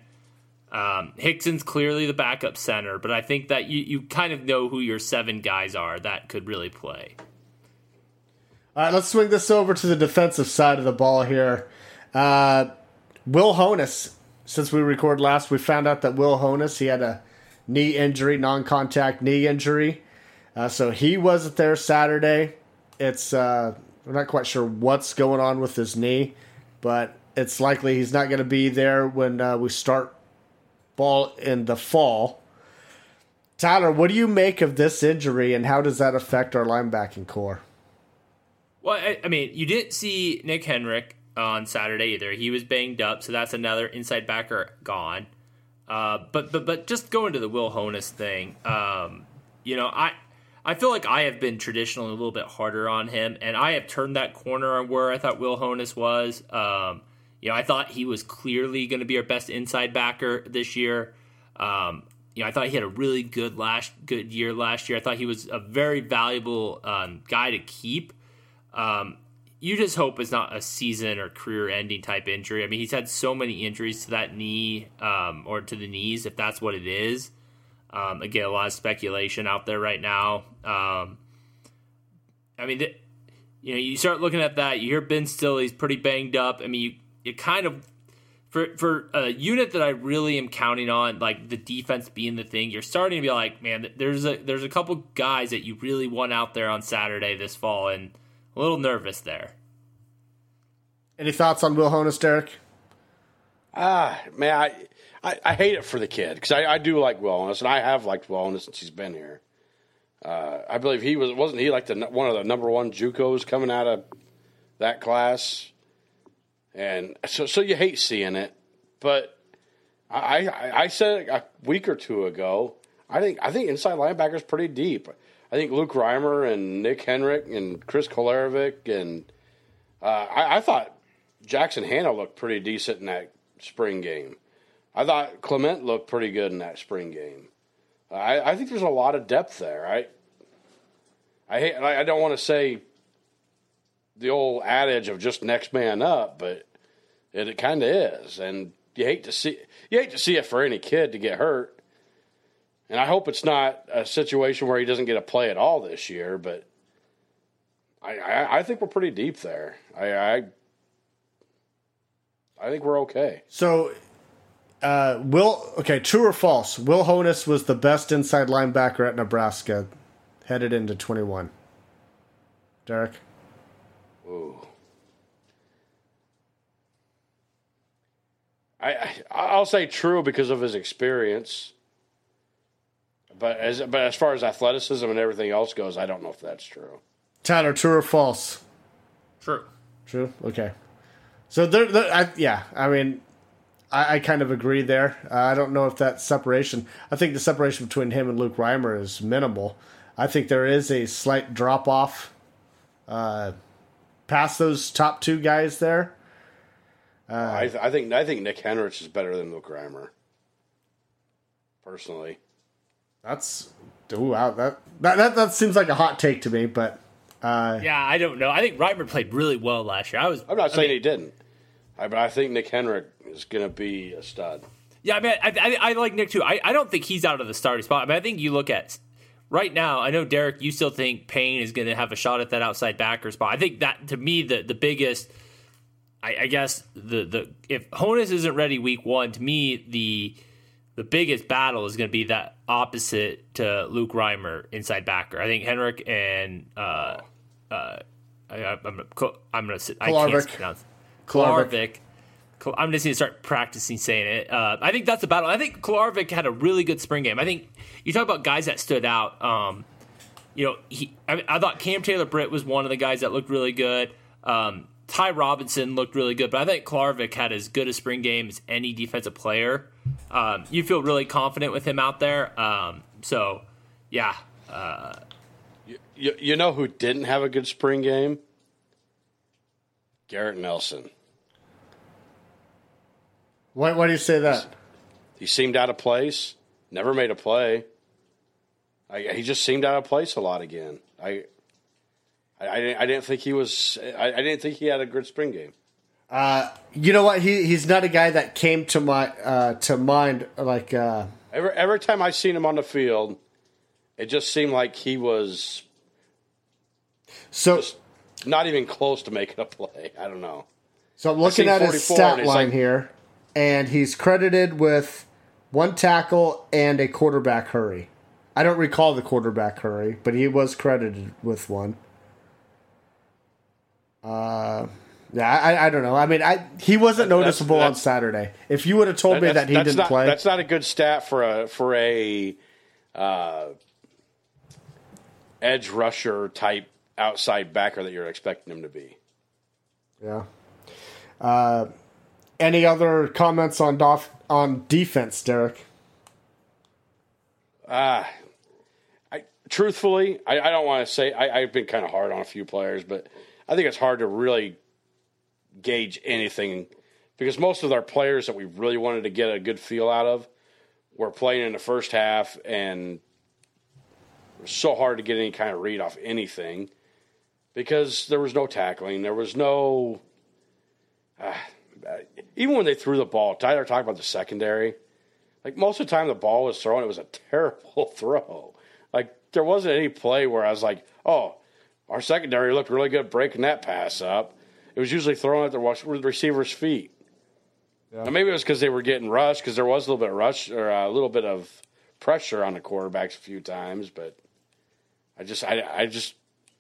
Um, Hixson's clearly the backup center, but I think that you, you kind of know who your seven guys are that could really play. All right, let's swing this over to the defensive side of the ball here. Uh, Will Honas, since we recorded last, we found out that Will Honas, he had a knee injury, non contact knee injury. Uh, so he wasn't there Saturday it's uh, we're not quite sure what's going on with his knee, but it's likely he's not going to be there when uh, we start ball in the fall. Tyler, what do you make of this injury, and how does that affect our linebacking core? Well, I, I mean, you didn't see Nick Henrich on Saturday either. He was banged up, so that's another inside backer gone. Uh, but but but just going to the Will Honas thing, um, you know, I I feel like I have been traditionally a little bit harder on him, and I have turned that corner on where I thought Will Honas was. Um, you know, I thought he was clearly going to be our best inside backer this year. Um, you know, I thought he had a really good last good year last year. I thought he was a very valuable um, guy to keep. Um, you just hope it's not a season or career ending type injury. I mean, he's had so many injuries to that knee um, or to the knees, if that's what it is. Um, again, a lot of speculation out there right now. Um, I mean, you know, you start looking at that. You hear Ben Stille, he's pretty banged up. I mean, you you kind of for for a unit that I really am counting on, like the defense being the thing. You're starting to be like, man, there's a there's a couple guys that you really want out there on Saturday this fall, and a little nervous there. Any thoughts on Will Honas, Derek? Ah, man, I, I, I hate it for the kid because I, I do like Will Honas, and I have liked Will Honas since he's been here. Uh, I believe he was wasn't he like the one of the number one JUCOs coming out of that class, and so so you hate seeing it, but I I, I said a week or two ago. I think I think inside linebacker is pretty deep. I think Luke Reimer and Nick Henrich and Chris Kolarevic and uh, I, I thought Jackson Hanna looked pretty decent in that spring game. I thought Clement looked pretty good in that spring game. I, I think there's a lot of depth there. I I hate, I don't want to say the old adage of just next man up, but it, it kind of is, and you hate to see you hate to see it for any kid to get hurt. And I hope it's not a situation where he doesn't get a play at all this year. But I, I, I think we're pretty deep there. I, I I think we're okay. So, uh, Will, okay, true or false? Will Honas was the best inside linebacker at Nebraska headed into 21. Derek? Ooh. I, I I'll say true because of his experience. But as but as far as athleticism and everything else goes, I don't know if that's true. Tyler, true or false? True. True. Okay. So there, there I, yeah. I mean, I, I kind of agree there. Uh, I don't know if that separation. I think the separation between him and Luke Reimer is minimal. I think there is a slight drop off uh, past those top two guys there. I, th- I think I think Nick Henrich is better than Luke Reimer. Personally, That's ooh, wow, that, that that that seems like a hot take to me, but uh, Yeah, I don't know. I think Reimer played really well last year. I was. I'm not I saying mean, he didn't, I, but I think Nick Henrich is going to be a stud. Yeah, I mean, I, I, I like Nick too. I, I don't think he's out of the starting spot. I mean, I think you look at right now. I know Derek, you still think Payne is going to have a shot at that outside backer spot. I think that to me the the biggest. I, I guess the the if Honas isn't ready week one, to me the the biggest battle is going to be that opposite to Luke Reimer inside backer. I think Henrich and uh, uh, I, I'm gonna I'm gonna sit, I can't pronounce. Kolarvik. I'm just going to start practicing saying it. Uh, I think that's the battle. I think Kolarvik had a really good spring game. I think you talk about guys that stood out. Um, you know, he, I, I thought Cam Taylor Britt was one of the guys that looked really good. Um, Ty Robinson looked really good, but I think Kolarvik had as good a spring game as any defensive player. Um, you feel really confident with him out there. Um, so, yeah, You, you know who didn't have a good spring game? Garrett Nelson. why why do you say that? He seemed out of place. Never made a play. I, he just seemed out of place a lot again. I, I, I, didn't, I didn't think he was. I, I didn't think he had a good spring game. You know what? He he's not a guy that came to my uh, to mind like uh, Every every time I seen him on the field, it just seemed like he was so. not even close to making a play. I don't know. So I'm looking at his 44 stat line like- here, and he's credited with one tackle and a quarterback hurry. I don't recall the quarterback hurry, but he was credited with one. Uh, yeah, I, I don't know. I mean, I he wasn't That- that's- noticeable on Saturday. If you would have told me that he that's didn't not, play, That's not a good stat for a for a uh, edge rusher type outside backer that you're expecting him to be. yeah. Uh, any other comments on dof- on defense, Derek? I truthfully, I, I don't want to say I, I've been kind of hard on a few players, but I think it's hard to really gauge anything because most of our players that we really wanted to get a good feel out of were playing in the first half, and it was so hard to get any kind of read off anything because there was no tackling, there was no. Uh, even when they threw the ball, Tyler talked about the secondary. Like most of the time, the ball was thrown, it was a terrible throw. Like there wasn't any play where I was like, "Oh, our secondary looked really good breaking that pass up. It was usually thrown at the receiver's feet. Yeah. And maybe it was because they were getting rushed because there was a little bit of rush or a little bit of pressure on the quarterbacks a few times. But I just, I, I just,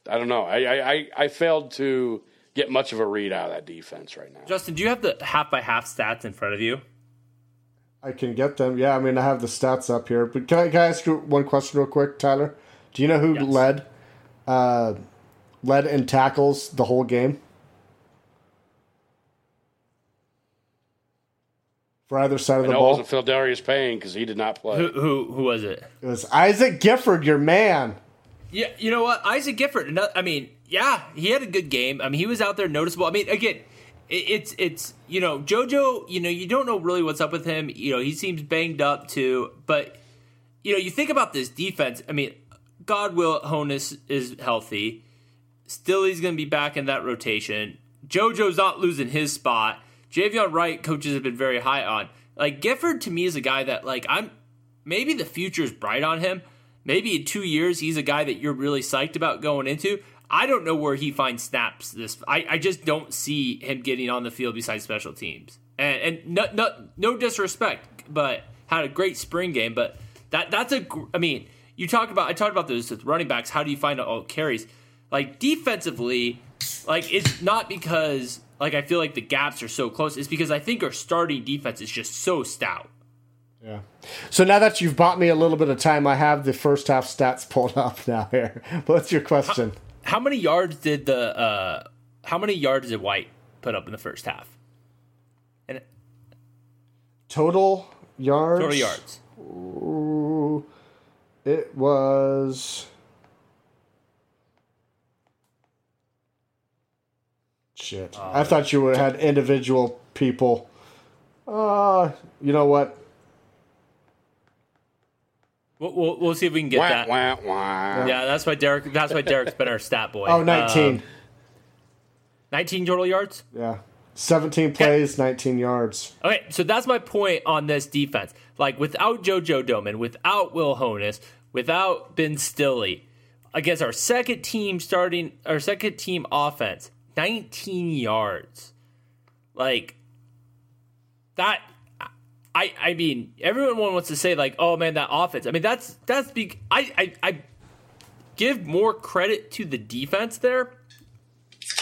I don't know. I, I, I failed to get much of a read out of that defense right now. Justin, do you have the half by half stats in front of you? I can get them. Yeah, I mean, I have the stats up here. But can I, can I ask you one question real quick, Tyler? Do you know who yes. led uh, led in tackles the whole game? For either side of the know ball. It wasn't Phil Payne because he did not play. Who, who who was it? It was Isaac Gifford, your man. Yeah, you know what, Isaac Gifford. I mean, yeah, he had a good game. I mean, he was out there noticeable. I mean, again, it's it's you know JoJo. You know, you don't know really what's up with him. You know, he seems banged up too. But you know, you think about this defense. I mean, God will Honas is healthy. Still, he's going to be back in that rotation. JoJo's not losing his spot. Javin Wright, coaches have been very high on. Like Gifford to me is a guy that like I'm maybe the future's bright on him. Maybe in two years he's a guy that you're really psyched about going into. I don't know where he finds snaps. This I, I just don't see him getting on the field besides special teams. And and no, no no disrespect, but had a great spring game. But that that's a I mean you talk about I talked about those with running backs. How do you find all carries? Like defensively, like it's not because like I feel like the gaps are so close. It's because I think our starting defense is just so stout. Yeah. So now that you've bought me a little bit of time, I have the first half stats pulled up now here. What's your question? How, how many yards did the uh how many yards did White put up in the first half? And total yards. Total yards. Ooh, it was Shit. Uh, I thought you would had individual people. Uh, you know what? We'll, we'll, we'll, see if we can get wah, that. Wah, wah. Yeah, that's why Derek. That's why Derek's been our stat boy. Oh, 19. Um, 19 total yards. Yeah, 17 plays, 19 yards. Okay, so that's my point on this defense. Like without JoJo Domann, without Will Honas, without Ben Stille, against our second team starting, our second team offense, 19 yards. Like that I I mean, everyone wants to say like, "Oh man, that offense." I mean, that's that's big I I I give more credit to the defense there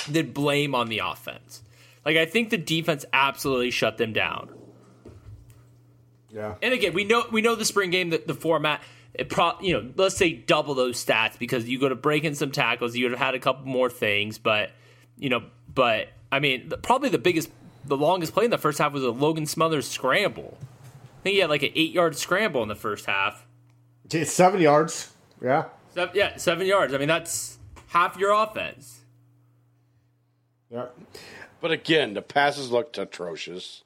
than blame on the offense. Like I think the defense absolutely shut them down. Yeah. And again, we know we know the spring game the, the format it pro, you know, let's say double those stats because you go to break in some tackles, you would have had a couple more things, but you know, but I mean, the, probably the biggest, the longest play in the first half was a Logan Smothers scramble. I think he had like an eight yard scramble in the first half. It's seven yards. Yeah. Seven, yeah, seven yards. I mean, that's half your offense. Yeah. But again, the passes looked atrocious.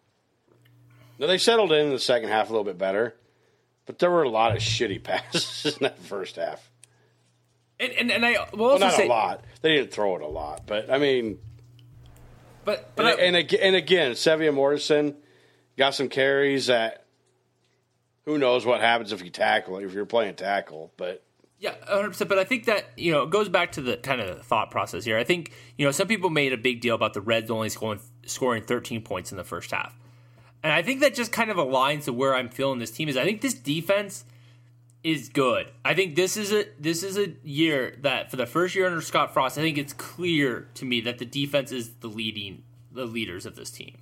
Now they settled in, in the second half a little bit better, but there were a lot of shitty passes in that first half. And and, and I will also well, not say, a lot. They didn't throw it a lot, but I mean, but but and, I, and, and again, Sevion Morrison got some carries that. Who knows what happens if you tackle if you're playing tackle, but yeah, 100%. But I think that, you know, it goes back to the kind of thought process here. I think, you know, some people made a big deal about the Reds only scoring, scoring 13 points in the first half. And I think that just kind of aligns to where I'm feeling this team is. I think this defense is good. I think this is a this is a year that for the first year under Scott Frost, I think it's clear to me that the defense is the leading the leaders of this team.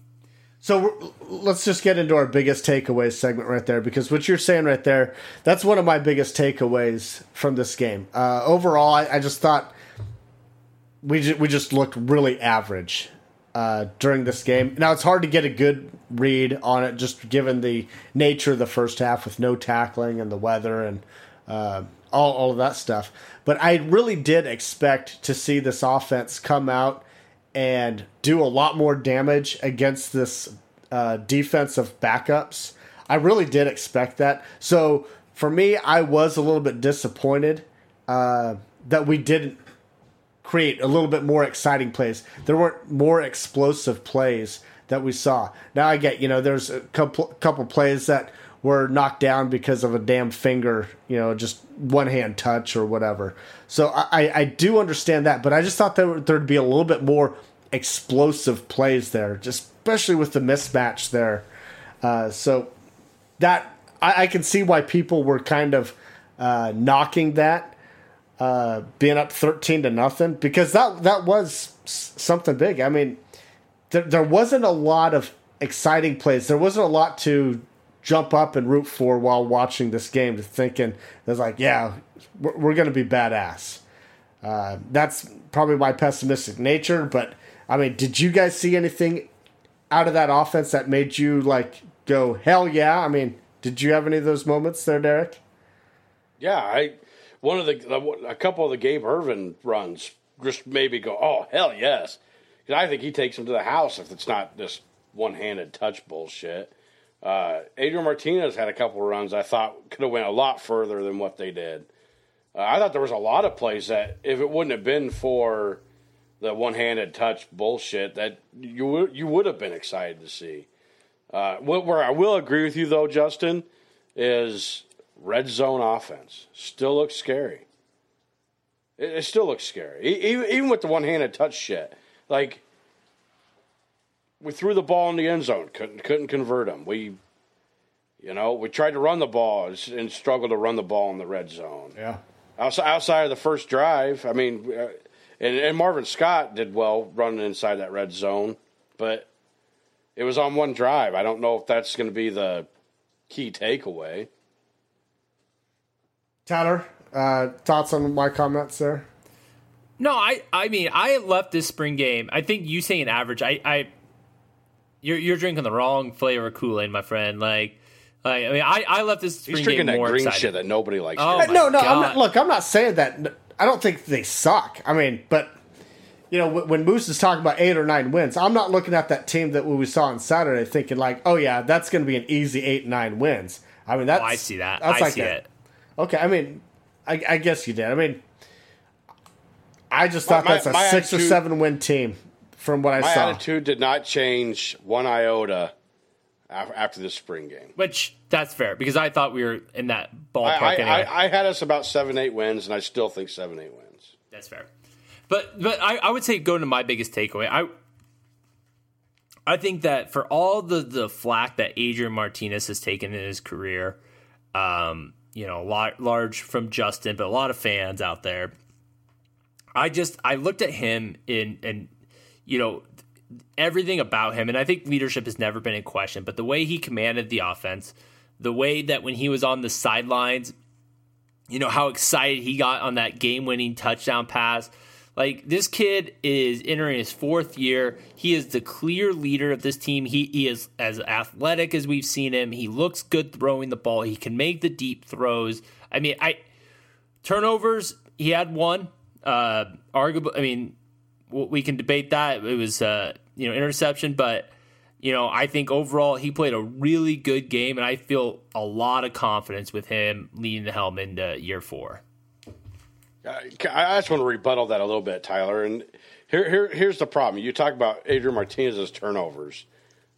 So let's just get into our biggest takeaways segment right there because what you're saying right there, that's one of my biggest takeaways from this game. Uh, overall, I, I, just thought we just, we just looked really average uh, during this game. Now it's hard to get a good read on it, just given the nature of the first half with no tackling and the weather and uh, all all of that stuff. But I really did expect to see this offense come out and do a lot more damage against this uh, defense of backups. I really did expect that. So for me, I was a little bit disappointed uh, that we didn't create a little bit more exciting plays. There weren't more explosive plays that we saw. Now I get, you know, there's a couple couple plays that were knocked down because of a damn finger, you know, just one hand touch or whatever. So I, I do understand that, but I just thought there there'd be a little bit more explosive plays there, just especially with the mismatch there. Uh, so that I, I, can see why people were kind of uh, knocking that uh, being up thirteen to nothing because that that was something big. I mean, there, there wasn't a lot of exciting plays. There wasn't a lot to jump up and root for while watching this game. To Thinking there's like, yeah, we're, we're going to be badass. Uh, that's probably my pessimistic nature, but I mean, did you guys see anything out of that offense that made you like go hell yeah? I mean, did you have any of those moments there, Derek? Yeah, I one of the a couple of the Gabe Ervin runs just maybe go oh hell yes because I think he takes him to the house if it's not this one handed touch bullshit. Uh, Adrian Martinez had a couple of runs I thought could have went a lot further than what they did. Uh, I thought there was a lot of plays that if it wouldn't have been for the one handed touch bullshit that you would you would have been excited to see. Uh, where I will agree with you though, Justin, is red zone offense still looks scary. It, it still looks scary, even, even with the one handed touch shit. Like we threw the ball in the end zone, couldn't couldn't convert them. We, you know, we tried to run the ball and struggled to run the ball in the red zone. Yeah. Outside, outside of the first drive, I mean, uh, and, and Marvin Scott did well running inside that red zone, but it was on one drive. I don't know if that's going to be the key takeaway. Tyler, uh, thoughts on my comments there? No, I, I mean, I left this spring game. I think you saying average. I, I, you're, you're drinking the wrong flavor of Kool Aid, my friend. Like, like, I mean, I, I left this spring game. He's drinking game that more green excited. shit that nobody likes. Oh, no, no. I'm not, look, I'm not saying that. I don't think they suck. I mean, but you know, when Moos is talking about eight or nine wins, I'm not looking at that team that we saw on Saturday thinking like, oh yeah, that's going to be an easy eight nine wins. I mean, that's Oh, I see that. That's I like see that. it. Okay, I mean, I, I guess you did. I mean, I just thought My- that's a my six or seven win team from what I My saw. My attitude did not change one iota after this spring game. Which that's fair because I thought we were in that ballpark I, I, anyway. I, I had us about seven, eight wins, and I still think seven, eight wins. That's fair. But but I, I would say going to my biggest takeaway. I I think that for all the the flack that Adrian Martinez has taken in his career, um, you know, lar- large from Justin, but a lot of fans out there. I just I looked at him in and you know everything about him, and I think leadership has never been in question. But the way he commanded the offense, the way that when he was on the sidelines, you know how excited he got on that game-winning touchdown pass. Like this kid is entering his fourth year. He is the clear leader of this team. He, he is as athletic as we've seen him. He looks good throwing the ball. He can make the deep throws. I mean, I turnovers. He had one. Uh, arguable. I mean, we can debate that. It was uh, you know interception, but you know I think overall he played a really good game, and I feel a lot of confidence with him leading the helm into year four. I I just want to rebuttal that a little bit, Tyler. And here, here here's the problem. You talk about Adrian Martinez's turnovers.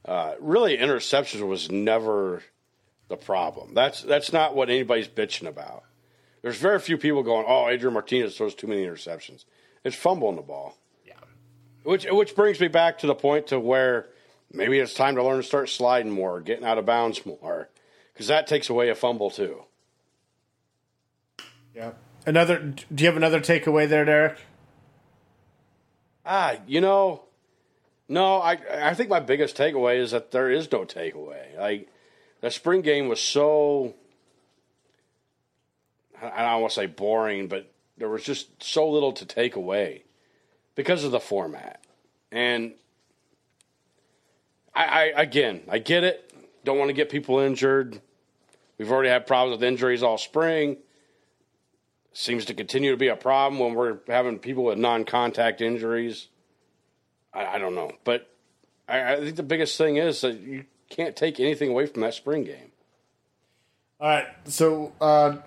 Uh, really, interceptions was never the problem. That's that's not what anybody's bitching about. There's very few people going, "Oh, Adrian Martinez throws too many interceptions." It's fumbling the ball. Yeah. Which which brings me back to the point to where maybe it's time to learn to start sliding more, getting out of bounds more, because that takes away a fumble too. yeah. Another. Do you have another takeaway there, Derek? Ah, you know, no, I I think my biggest takeaway is that there is no takeaway. Like the spring game was so I don't want to say boring, but there was just so little to take away because of the format. And I, I again, I get it. Don't want to get people injured. We've already had problems with injuries all spring. Seems to continue to be a problem when we're having people with non-contact injuries. I, I don't know, but I, I think the biggest thing is that you can't take anything away from that spring game. All right, so uh,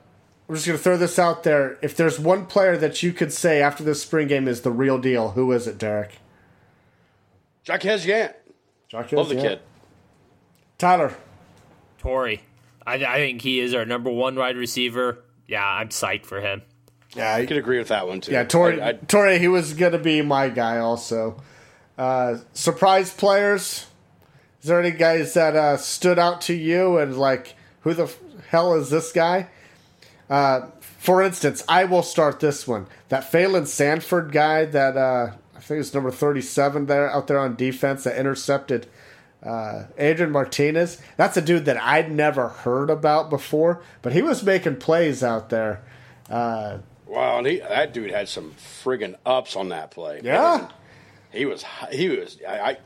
we're just gonna throw this out there. If there's one player that you could say after this spring game is the real deal, who is it, Derek? Jack Yant. Jack Love the yeah. kid. Tyler. Toure. I, I think he is our number one wide receiver. Yeah, I'm psyched for him. Yeah, I could agree with that one too. Yeah, Toure, I, I, Toure, he was going to be my guy also. Uh, surprise players? Is there any guys that uh, stood out to you and like, who the f- hell is this guy? Uh, for instance, I will start this one. That Phelan Sanford guy that uh, I think is number 37 there out there on defense that intercepted uh, Adrian Martinez. That's a dude that I'd never heard about before, but he was making plays out there. Uh, wow, and he, that dude had some friggin' ups on that play. Yeah. He was he was I, I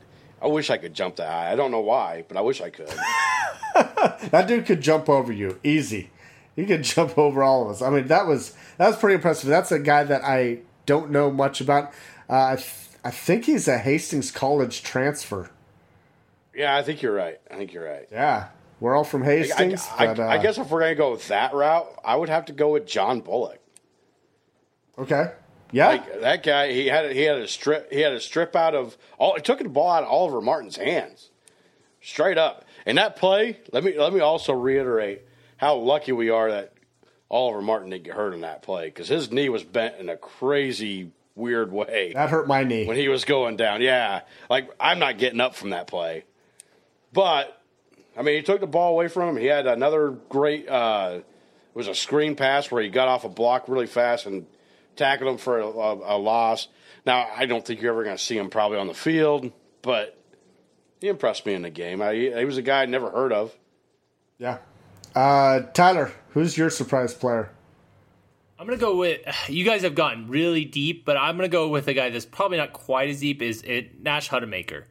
I wish I could jump that high. I don't know why, but I wish I could. that dude could jump over you easy. He could jump over all of us. I mean, that was that was pretty impressive. That's a guy that I don't know much about. Uh, I th- I think he's a Hastings College transfer. Yeah, I think you're right. I think you're right. Yeah, we're all from Hastings. I, I, but, uh, I guess if we're gonna go with that route, I would have to go with John Bullock. Okay. Yeah. Like that guy, he had he had a strip he had a strip out of all. It took the ball out of Oliver Martin's hands, straight up. And that play, let me let me also reiterate how lucky we are that Oliver Martin didn't get hurt in that play because his knee was bent in a crazy weird way. That hurt my knee when he was going down. Yeah, like I'm not getting up from that play, but I mean, he took the ball away from him. He had another great. Uh, it was a screen pass where he got off a block really fast and tackled him for a, a, a loss. Now, I don't think you're ever going to see him probably on the field, but he impressed me in the game. I, he was a guy I'd never heard of. Yeah. Uh, Tyler, who's your surprise player? I'm gonna go with you guys have gotten really deep, but I'm gonna go with a guy that's probably not quite as deep as it Nash Hutmacher.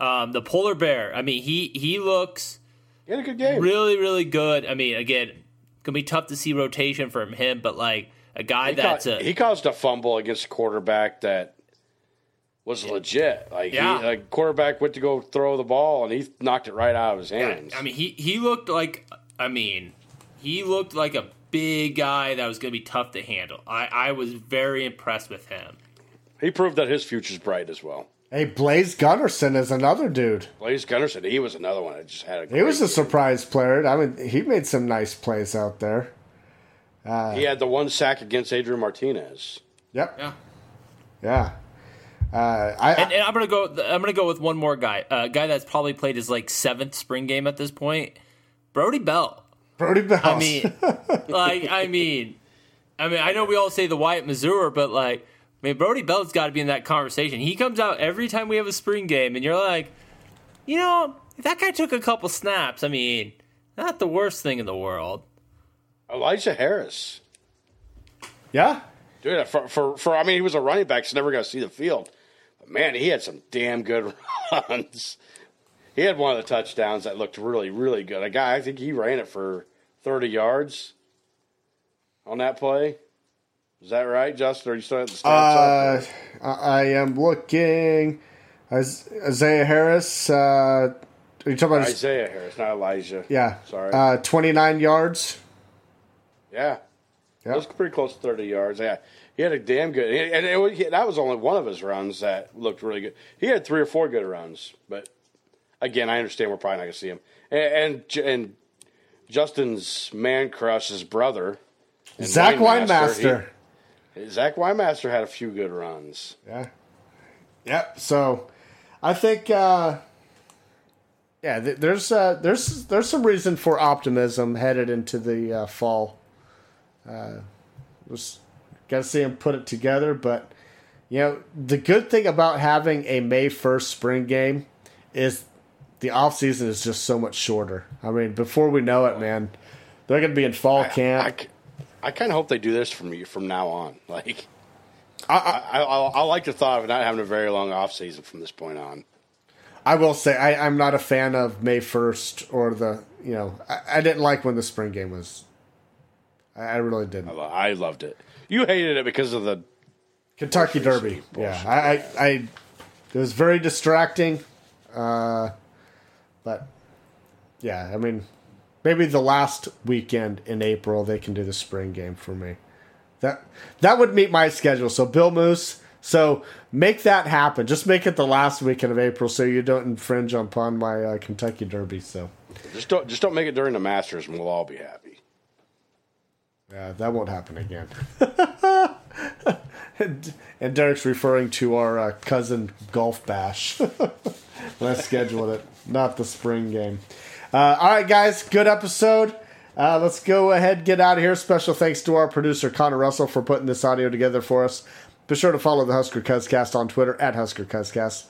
Um, the polar bear. I mean, he he looks he had a good game. Really, really good. I mean, again, gonna be tough to see rotation from him, but like a guy he that's caused, a, he caused a fumble against a quarterback that was legit. Like Yeah. he, a quarterback went to go throw the ball and he knocked it right out of his hands. I mean, he he looked like I mean, he looked like a big guy that was gonna be tough to handle. I I was very impressed with him. he proved that his future's bright as well. Hey, Blaise Gunnerson is another dude. Blaise Gunnerson, he was another one I just had a. He was a great- surprise player. I mean, he made some nice plays out there. He had the one sack against Adrian Martinez. Yep. Yeah. Yeah. Uh, I, And, and I'm gonna go. I'm gonna go with one more guy. A guy that's probably played his like seventh spring game at this point. Brody Bell. Brody Bell. I mean, like, I mean, I mean, I know we all say the Wyatt Mazour, but like, I mean, Brody Bell's got to be in that conversation. He comes out every time we have a spring game, and you're like, you know, if that guy took a couple snaps, I mean, not the worst thing in the world. Elijah Harris, yeah. dude, for, for for I mean, he was a running back, so never going to see the field. But man, he had some damn good runs. He had one of the touchdowns that looked really, really good. A guy, I think he ran it for thirty yards on that play. Is that right, Justin? Are you still at the stats? Uh, I am looking. Isaiah Harris. Uh, are you talking about? his- Isaiah Harris, not Elijah. yeah. Sorry. Uh, 29 yards. Yeah. It was pretty close to 30 yards. Yeah. He had a damn good, and it was, that was only one of his runs that looked really good. He had three or four good runs, but again, I understand we're probably not going to see him. And, and and Justin's man crush, his brother, Zach Weinmaster, Weinmaster. Zach Weinmaster had a few good runs. Yeah. Yep. So, I think, uh, yeah, th- there's uh, there's there's some reason for optimism headed into the uh, fall. Uh, was got to see him put it together, but you know the good thing about having a May first spring game is the off season is just so much shorter. I mean, before we know it, man, they're going to be in fall camp. I, I kind of hope they do this from you from now on. Like, I, I, I, I like the thought of not having a very long off season from this point on. I will say I, I'm not a fan of May first or the you know I, I didn't like when the spring game was. I, I really didn't. lo- I loved it. You hated it because of the Kentucky Derby, yeah. I, I, I it was very distracting, uh, but yeah, I mean, maybe the last weekend in April they can do the spring game for me. That that would meet my schedule. So Bill Moos, So make that happen. Just make it the last weekend of April so you don't infringe upon my uh, Kentucky Derby. So Just don't just don't make it during the Masters, and we'll all be happy. yeah, that won't happen again. and, and Derek's referring to our uh, cousin golf bash. when I scheduled it, not the spring game. Uh, all right, guys, good episode. Uh, let's go ahead get out of here. Special thanks to our producer Connor Russell for putting this audio together for us. Be sure to follow the Husker Cuzcast on Twitter at Husker Cuzcast.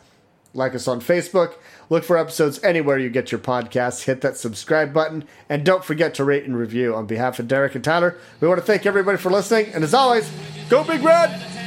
Like us on Facebook. Look for episodes anywhere you get your podcasts. Hit that subscribe button. And don't forget to rate and review. On behalf of Derek and Tyler, we want to thank everybody for listening. And as always, go Big Red!